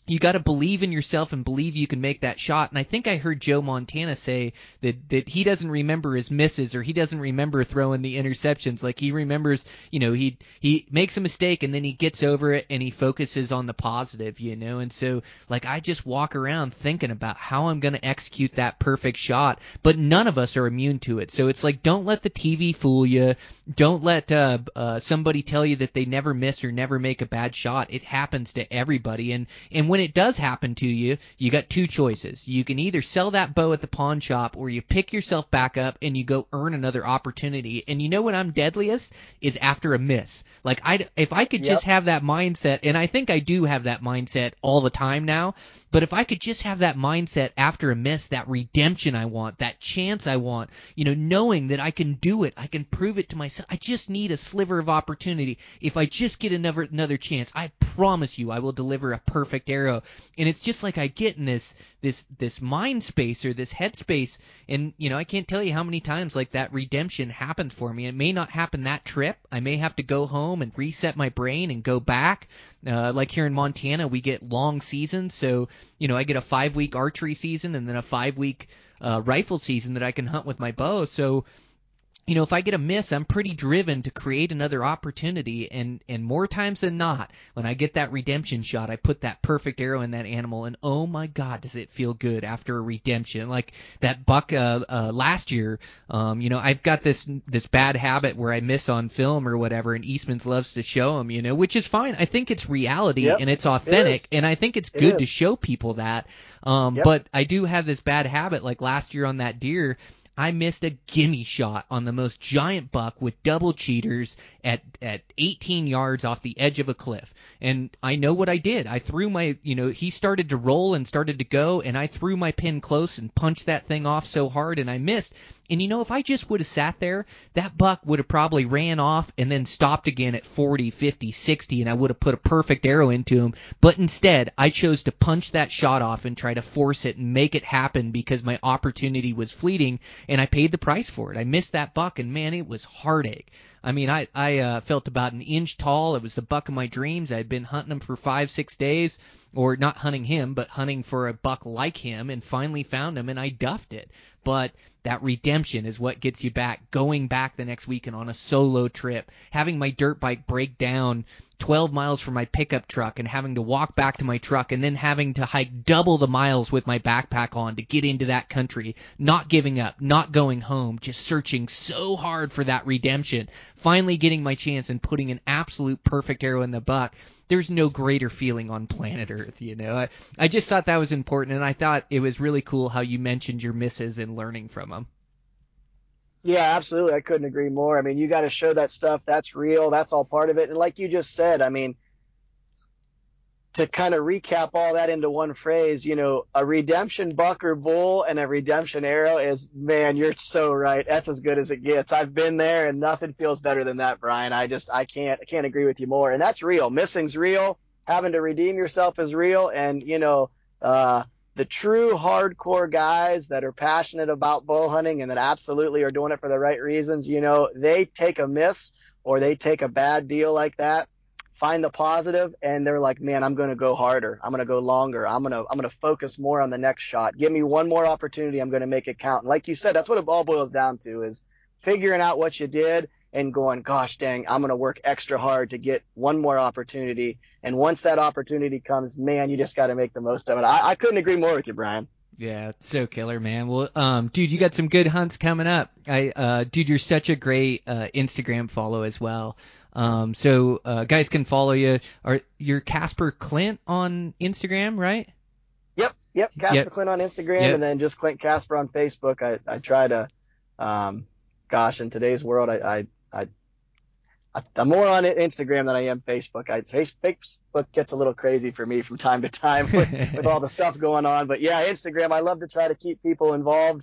you got to believe in yourself and believe you can make that shot. And I think I heard Joe Montana say that that he doesn't remember his misses or he doesn't remember throwing the interceptions. Like he remembers, you know, he he makes a mistake and then he gets over it and he focuses on the positive, you know. And so like I just walk around thinking about how I'm going to execute that perfect shot, but none of us are immune to it. So it's like don't let the TV fool you. Don't let uh, uh somebody tell you that they never miss or never make a bad shot. It happens to everybody and and when it does happen to you, you got two choices. You can either sell that bow at the pawn shop or you pick yourself back up and you go earn another opportunity. And you know what I'm deadliest is after a miss. Like I if I could just have that mindset and I think I do have that mindset all the time now, but if I could just have that mindset after a miss, that redemption I want, that chance I want, you know, knowing that I can do it, I can prove it to myself. I just need a sliver of opportunity. If I just get another another chance, I promise you I will deliver a perfect arrow. And it's just like I get in this this this mind space or this head space and you know, I can't tell you how many times like that redemption happens for me. It may not happen that trip. I may have to go home and reset my brain and go back. Uh, like here in Montana, we get long seasons, so you know I get a five week archery season and then a five week uh, rifle season that I can hunt with my bow. So you know, if I get a miss, I'm pretty driven to create another opportunity, and and more times than not, when I get that redemption shot, I put that perfect arrow in that animal, and oh my God, does it feel good after a redemption? Like that buck uh, uh, last year, um, you know, I've got this this bad habit where I miss on film or whatever, and Eastman's loves to show them, you know, which is fine. I think it's reality Yep, and it's authentic, is. and I think it's It good to show people that. Um, Yep. But I do have this bad habit, like last year on that deer. I missed a gimme shot on the most giant buck with double cheaters at at 18 yards off the edge of a cliff. And I know what I did. I threw my, you know, he started to roll and started to go, and I threw my pin close and punched that thing off so hard, and I missed. And you know, if I just would have sat there, that buck would have probably ran off and then stopped again at 40, 50, 60, and I would have put a perfect arrow into him. But instead, I chose to punch that shot off and try to force it and make it happen because my opportunity was fleeting, and I paid the price for it. I missed that buck, and man, it was heartache. I mean, I I uh, felt about an inch tall. It was the buck of my dreams. I had been hunting him for five, six days, or not hunting him, but hunting for a buck like him, and finally found him, and I duffed it. But that redemption is what gets you back. Going back the next weekend on a solo trip, having my dirt bike break down 12 miles from my pickup truck and having to walk back to my truck and then having to hike double the miles with my backpack on to get into that country, not giving up, not going home, just searching so hard for that redemption, finally getting my chance and putting an absolute perfect arrow in the buck. There's no greater feeling on planet Earth, you know. I, I just thought that was important, and I thought it was really cool how you mentioned your misses and learning from them. Yeah, absolutely. I couldn't agree more. I mean, you got to show that stuff. That's real. That's all part of it. And like you just said, I mean, to kind of recap all that into one phrase, you know, a redemption buck or bull and a redemption arrow is, man, you're so right. That's as good as it gets. I've been there and nothing feels better than that, Brian. I just, I can't, I can't agree with you more. And that's real. Missing's real. Having to redeem yourself is real. And, you know, uh, the true hardcore guys that are passionate about bow hunting and that absolutely are doing it for the right reasons, you know, they take a miss or they take a bad deal like that, find the positive, and they're like, man, I'm going to go harder. I'm going to go longer. I'm going to, I'm going to focus more on the next shot. Give me one more opportunity. I'm going to make it count. And like you said, that's what it all boils down to is figuring out what you did and going, gosh dang, I'm going to work extra hard to get one more opportunity. And once that opportunity comes, man, you just got to make the most of it. I, I couldn't agree more with you, Brian. Yeah, so killer, man. Well, um, dude, you got some good hunts coming up. I, uh, dude, you're such a great uh, Instagram follow as well. Um, so uh, guys can follow you. Are you're Casper Clint on Instagram, right? Yep, yep. Casper Yep. Clint on Instagram, Yep. and then just Clint Casper on Facebook. I, I try to, um, gosh, in today's world, I, I, I, I I'm more on Instagram than I am Facebook. I Facebook gets a little crazy for me from time to time with, <laughs> with all the stuff going on. But yeah, Instagram, I love to try to keep people involved,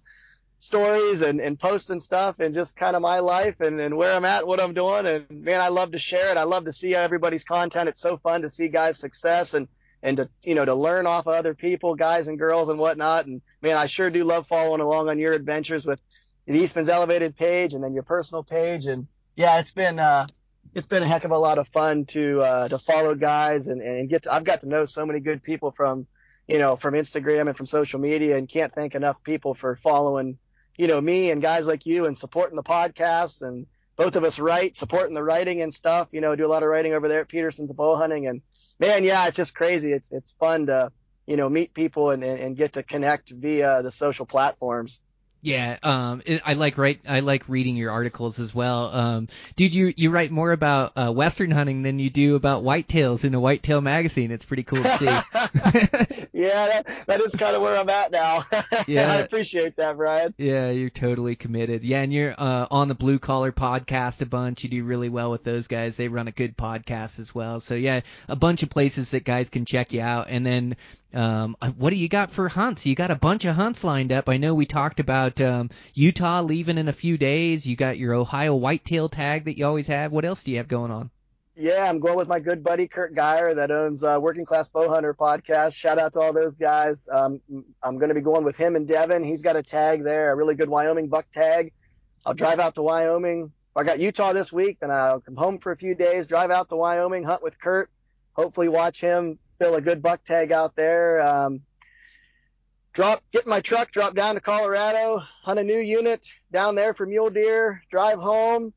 stories and, and posting stuff and just kind of my life and, and where I'm at, what I'm doing. And man, I love to share it. I love to see everybody's content. It's so fun to see guys' success and, and to, you know, to learn off of other people, guys and girls and whatnot. And man, I sure do love following along on your adventures with the Eastman's Elevated page and then your personal page. And yeah, it's been, uh, it's been a heck of a lot of fun to uh, to follow guys and, and get. To, I've got to know so many good people from you know from Instagram and from social media, and can't thank enough people for following you know me and guys like you and supporting the podcast and both of us write, supporting the writing and stuff. You know, do a lot of writing over there at Petersen's Bow Hunting, and man, yeah, it's just crazy. It's it's fun to you know meet people and, and, and get to connect via the social platforms. Yeah, um, it, I like write. I like reading your articles as well. Um, dude, you you write more about uh, western hunting than you do about whitetails in a whitetail magazine. It's pretty cool to see. <laughs> yeah, that, that is kind of where I'm at now. <laughs> Yeah. I appreciate that, Brian. yeah, you're totally committed. Yeah, and you're uh, on the Blue Collar podcast a bunch. You do really well with those guys. They run a good podcast as well. So yeah, a bunch of places that guys can check you out. And then um, uh, what do you got for hunts? You got a bunch of hunts lined up. I know we talked about um, Utah leaving in a few days. You got your Ohio whitetail tag that you always have. What else do you have going on? Yeah, I'm going with my good buddy Kurt Geyer that owns uh, Working Class Bow Hunter podcast. Shout out to all those guys. Um, I'm going to be going with him and Devin. He's got a tag there, a really good Wyoming buck tag. I'll drive out to Wyoming. I got Utah this week, then I'll come home for a few days, drive out to Wyoming, hunt with Kurt. Hopefully, watch him fill a good buck tag out there. Um, drop, get in my truck, drop down to Colorado, hunt a new unit down there for mule deer, drive home.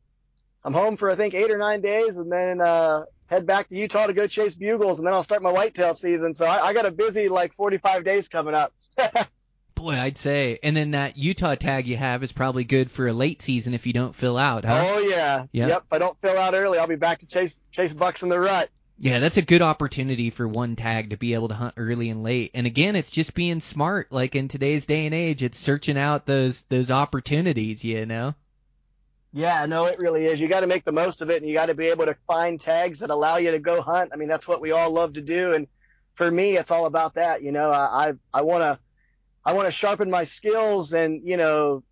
I'm home for I think eight or nine days, and then uh, head back to Utah to go chase bugles, and then I'll start my whitetail season. So I, I got a busy like 45 days coming up. <laughs> Boy, I'd say. And then that Utah tag you have is probably good for a late season if you don't fill out, huh? Oh yeah, Yep. yep. If I don't fill out early, I'll be back to chase chase bucks in the rut. Yeah, that's a good opportunity for one tag to be able to hunt early and late. And again, it's just being smart. Like in today's day and age, it's searching out those those opportunities, you know. Yeah, no, it really is. You got to make the most of it, and you got to be able to find tags that allow you to go hunt. I mean, that's what we all love to do, and for me, it's all about that. You know, I I want to I want to sharpen my skills, and you know,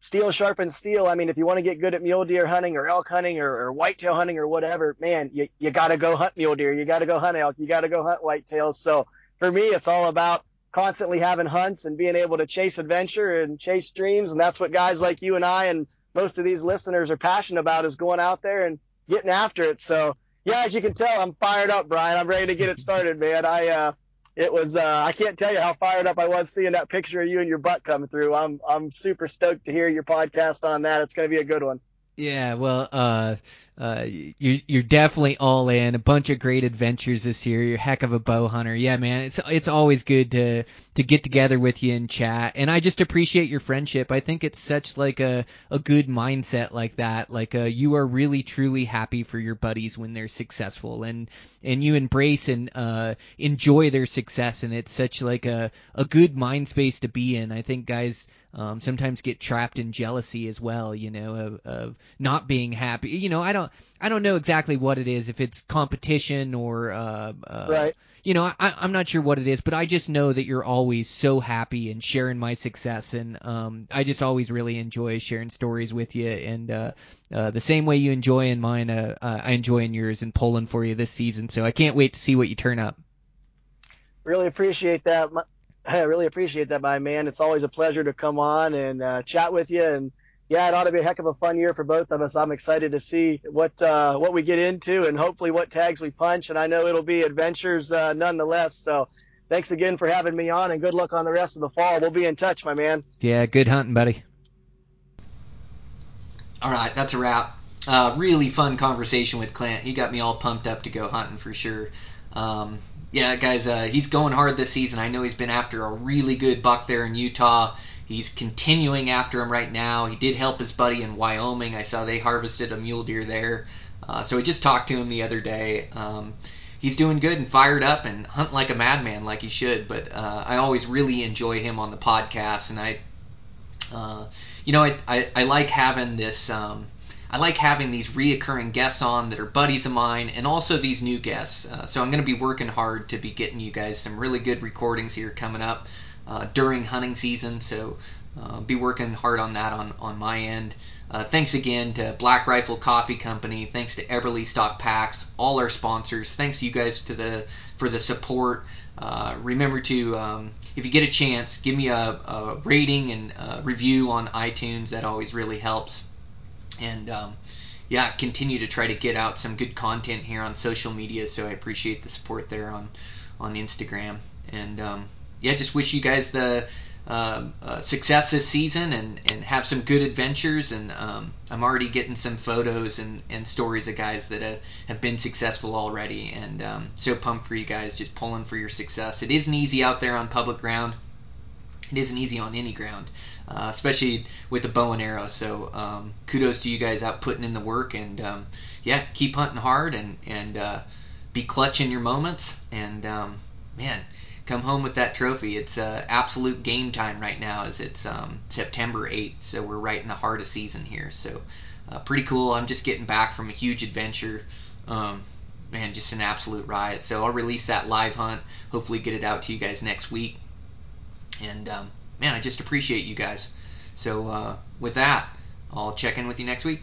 steel sharpens steel. I mean, if you want to get good at mule deer hunting or elk hunting or, or whitetail hunting or whatever, man, you you got to go hunt mule deer. You got to go hunt elk. You got to go hunt whitetails. So for me, it's all about constantly having hunts and being able to chase adventure and chase dreams, and that's what guys like you and I and most of these listeners are passionate about is going out there and getting after it. So yeah, as you can tell, I'm fired up, Brian. I'm ready to get it started, man. I uh, it was uh, I can't tell you how fired up I was seeing that picture of you and your butt coming through. I'm I'm super stoked to hear your podcast on that. It's going to be a good one. Yeah, well, uh, uh, you're you're definitely all in. A bunch of great adventures this year. You're a heck of a bow hunter. Yeah, man, it's it's always good to to get together with you and chat. And I just appreciate your friendship. I think it's such like a a good mindset like that. Like uh, you are really truly happy for your buddies when they're successful, and and you embrace and uh enjoy their success. And it's such like a a good mind space to be in. I think guys um, sometimes get trapped in jealousy as well, you know, of, of not being happy. You know, I don't, I don't know exactly what it is, if it's competition or, uh, uh, Right. you know, I, I'm not sure what it is, but I just know that you're always so happy and sharing my success, and um, I just always really enjoy sharing stories with you, and uh, uh, the same way you enjoy in mine, uh, uh, I enjoy in yours and pulling for you this season. So I can't wait to see what you turn up. Really appreciate that. My- I really appreciate that, my man. It's always a pleasure to come on and uh, chat with you. And yeah, it ought to be a heck of a fun year for both of us. I'm excited to see what uh, what we get into and hopefully what tags we punch. And I know it'll be adventures uh, nonetheless. So thanks again for having me on, and good luck on the rest of the fall. We'll be in touch, my man. Yeah, good hunting, buddy. All right, that's a wrap. Uh, really fun conversation with Clint. He got me all pumped up to go hunting for sure. Um, yeah, guys, uh, he's going hard this season. I know he's been after a really good buck there in Utah. He's continuing after him right now. He did help his buddy in Wyoming. I saw they harvested a mule deer there. Uh, so we just talked to him the other day. Um, he's doing good and fired up and hunting like a madman, like he should. But uh, I always really enjoy him on the podcast, and I, uh, you know, I, I, I like having this. Um, I like having these reoccurring guests on that are buddies of mine, and also these new guests. Uh, so I'm going to be working hard to be getting you guys some really good recordings here coming up uh, during hunting season. So uh, be working hard on that on on my end. Uh, thanks again to Black Rifle Coffee Company. Thanks to Eberlestock Packs, all our sponsors. Thanks you guys to the for the support. Uh, remember to, um, if you get a chance, give me a, a rating and a review on iTunes. That always really helps. And um, yeah, continue to try to get out some good content here on social media. So I appreciate the support there on on Instagram, and um, yeah, just wish you guys the um, uh, success this season and, and have some good adventures. And um, I'm already getting some photos and, and stories of guys that have, have been successful already. And um, so pumped for you guys, just pulling for your success. It isn't easy out there on public ground. It isn't easy on any ground, uh, especially with a bow and arrow. So um, kudos to you guys out putting in the work. And um, yeah, keep hunting hard and, and uh, be clutch in your moments. And um, man, come home with that trophy. It's uh, absolute game time right now, as it's um, September 8th, so we're right in the heart of season here. So uh, pretty cool. I'm just getting back from a huge adventure. Um, man, just an absolute riot. So I'll release that live hunt. Hopefully, get it out to you guys next week. And um, man, I just appreciate you guys. So uh, with that, I'll check in with you next week.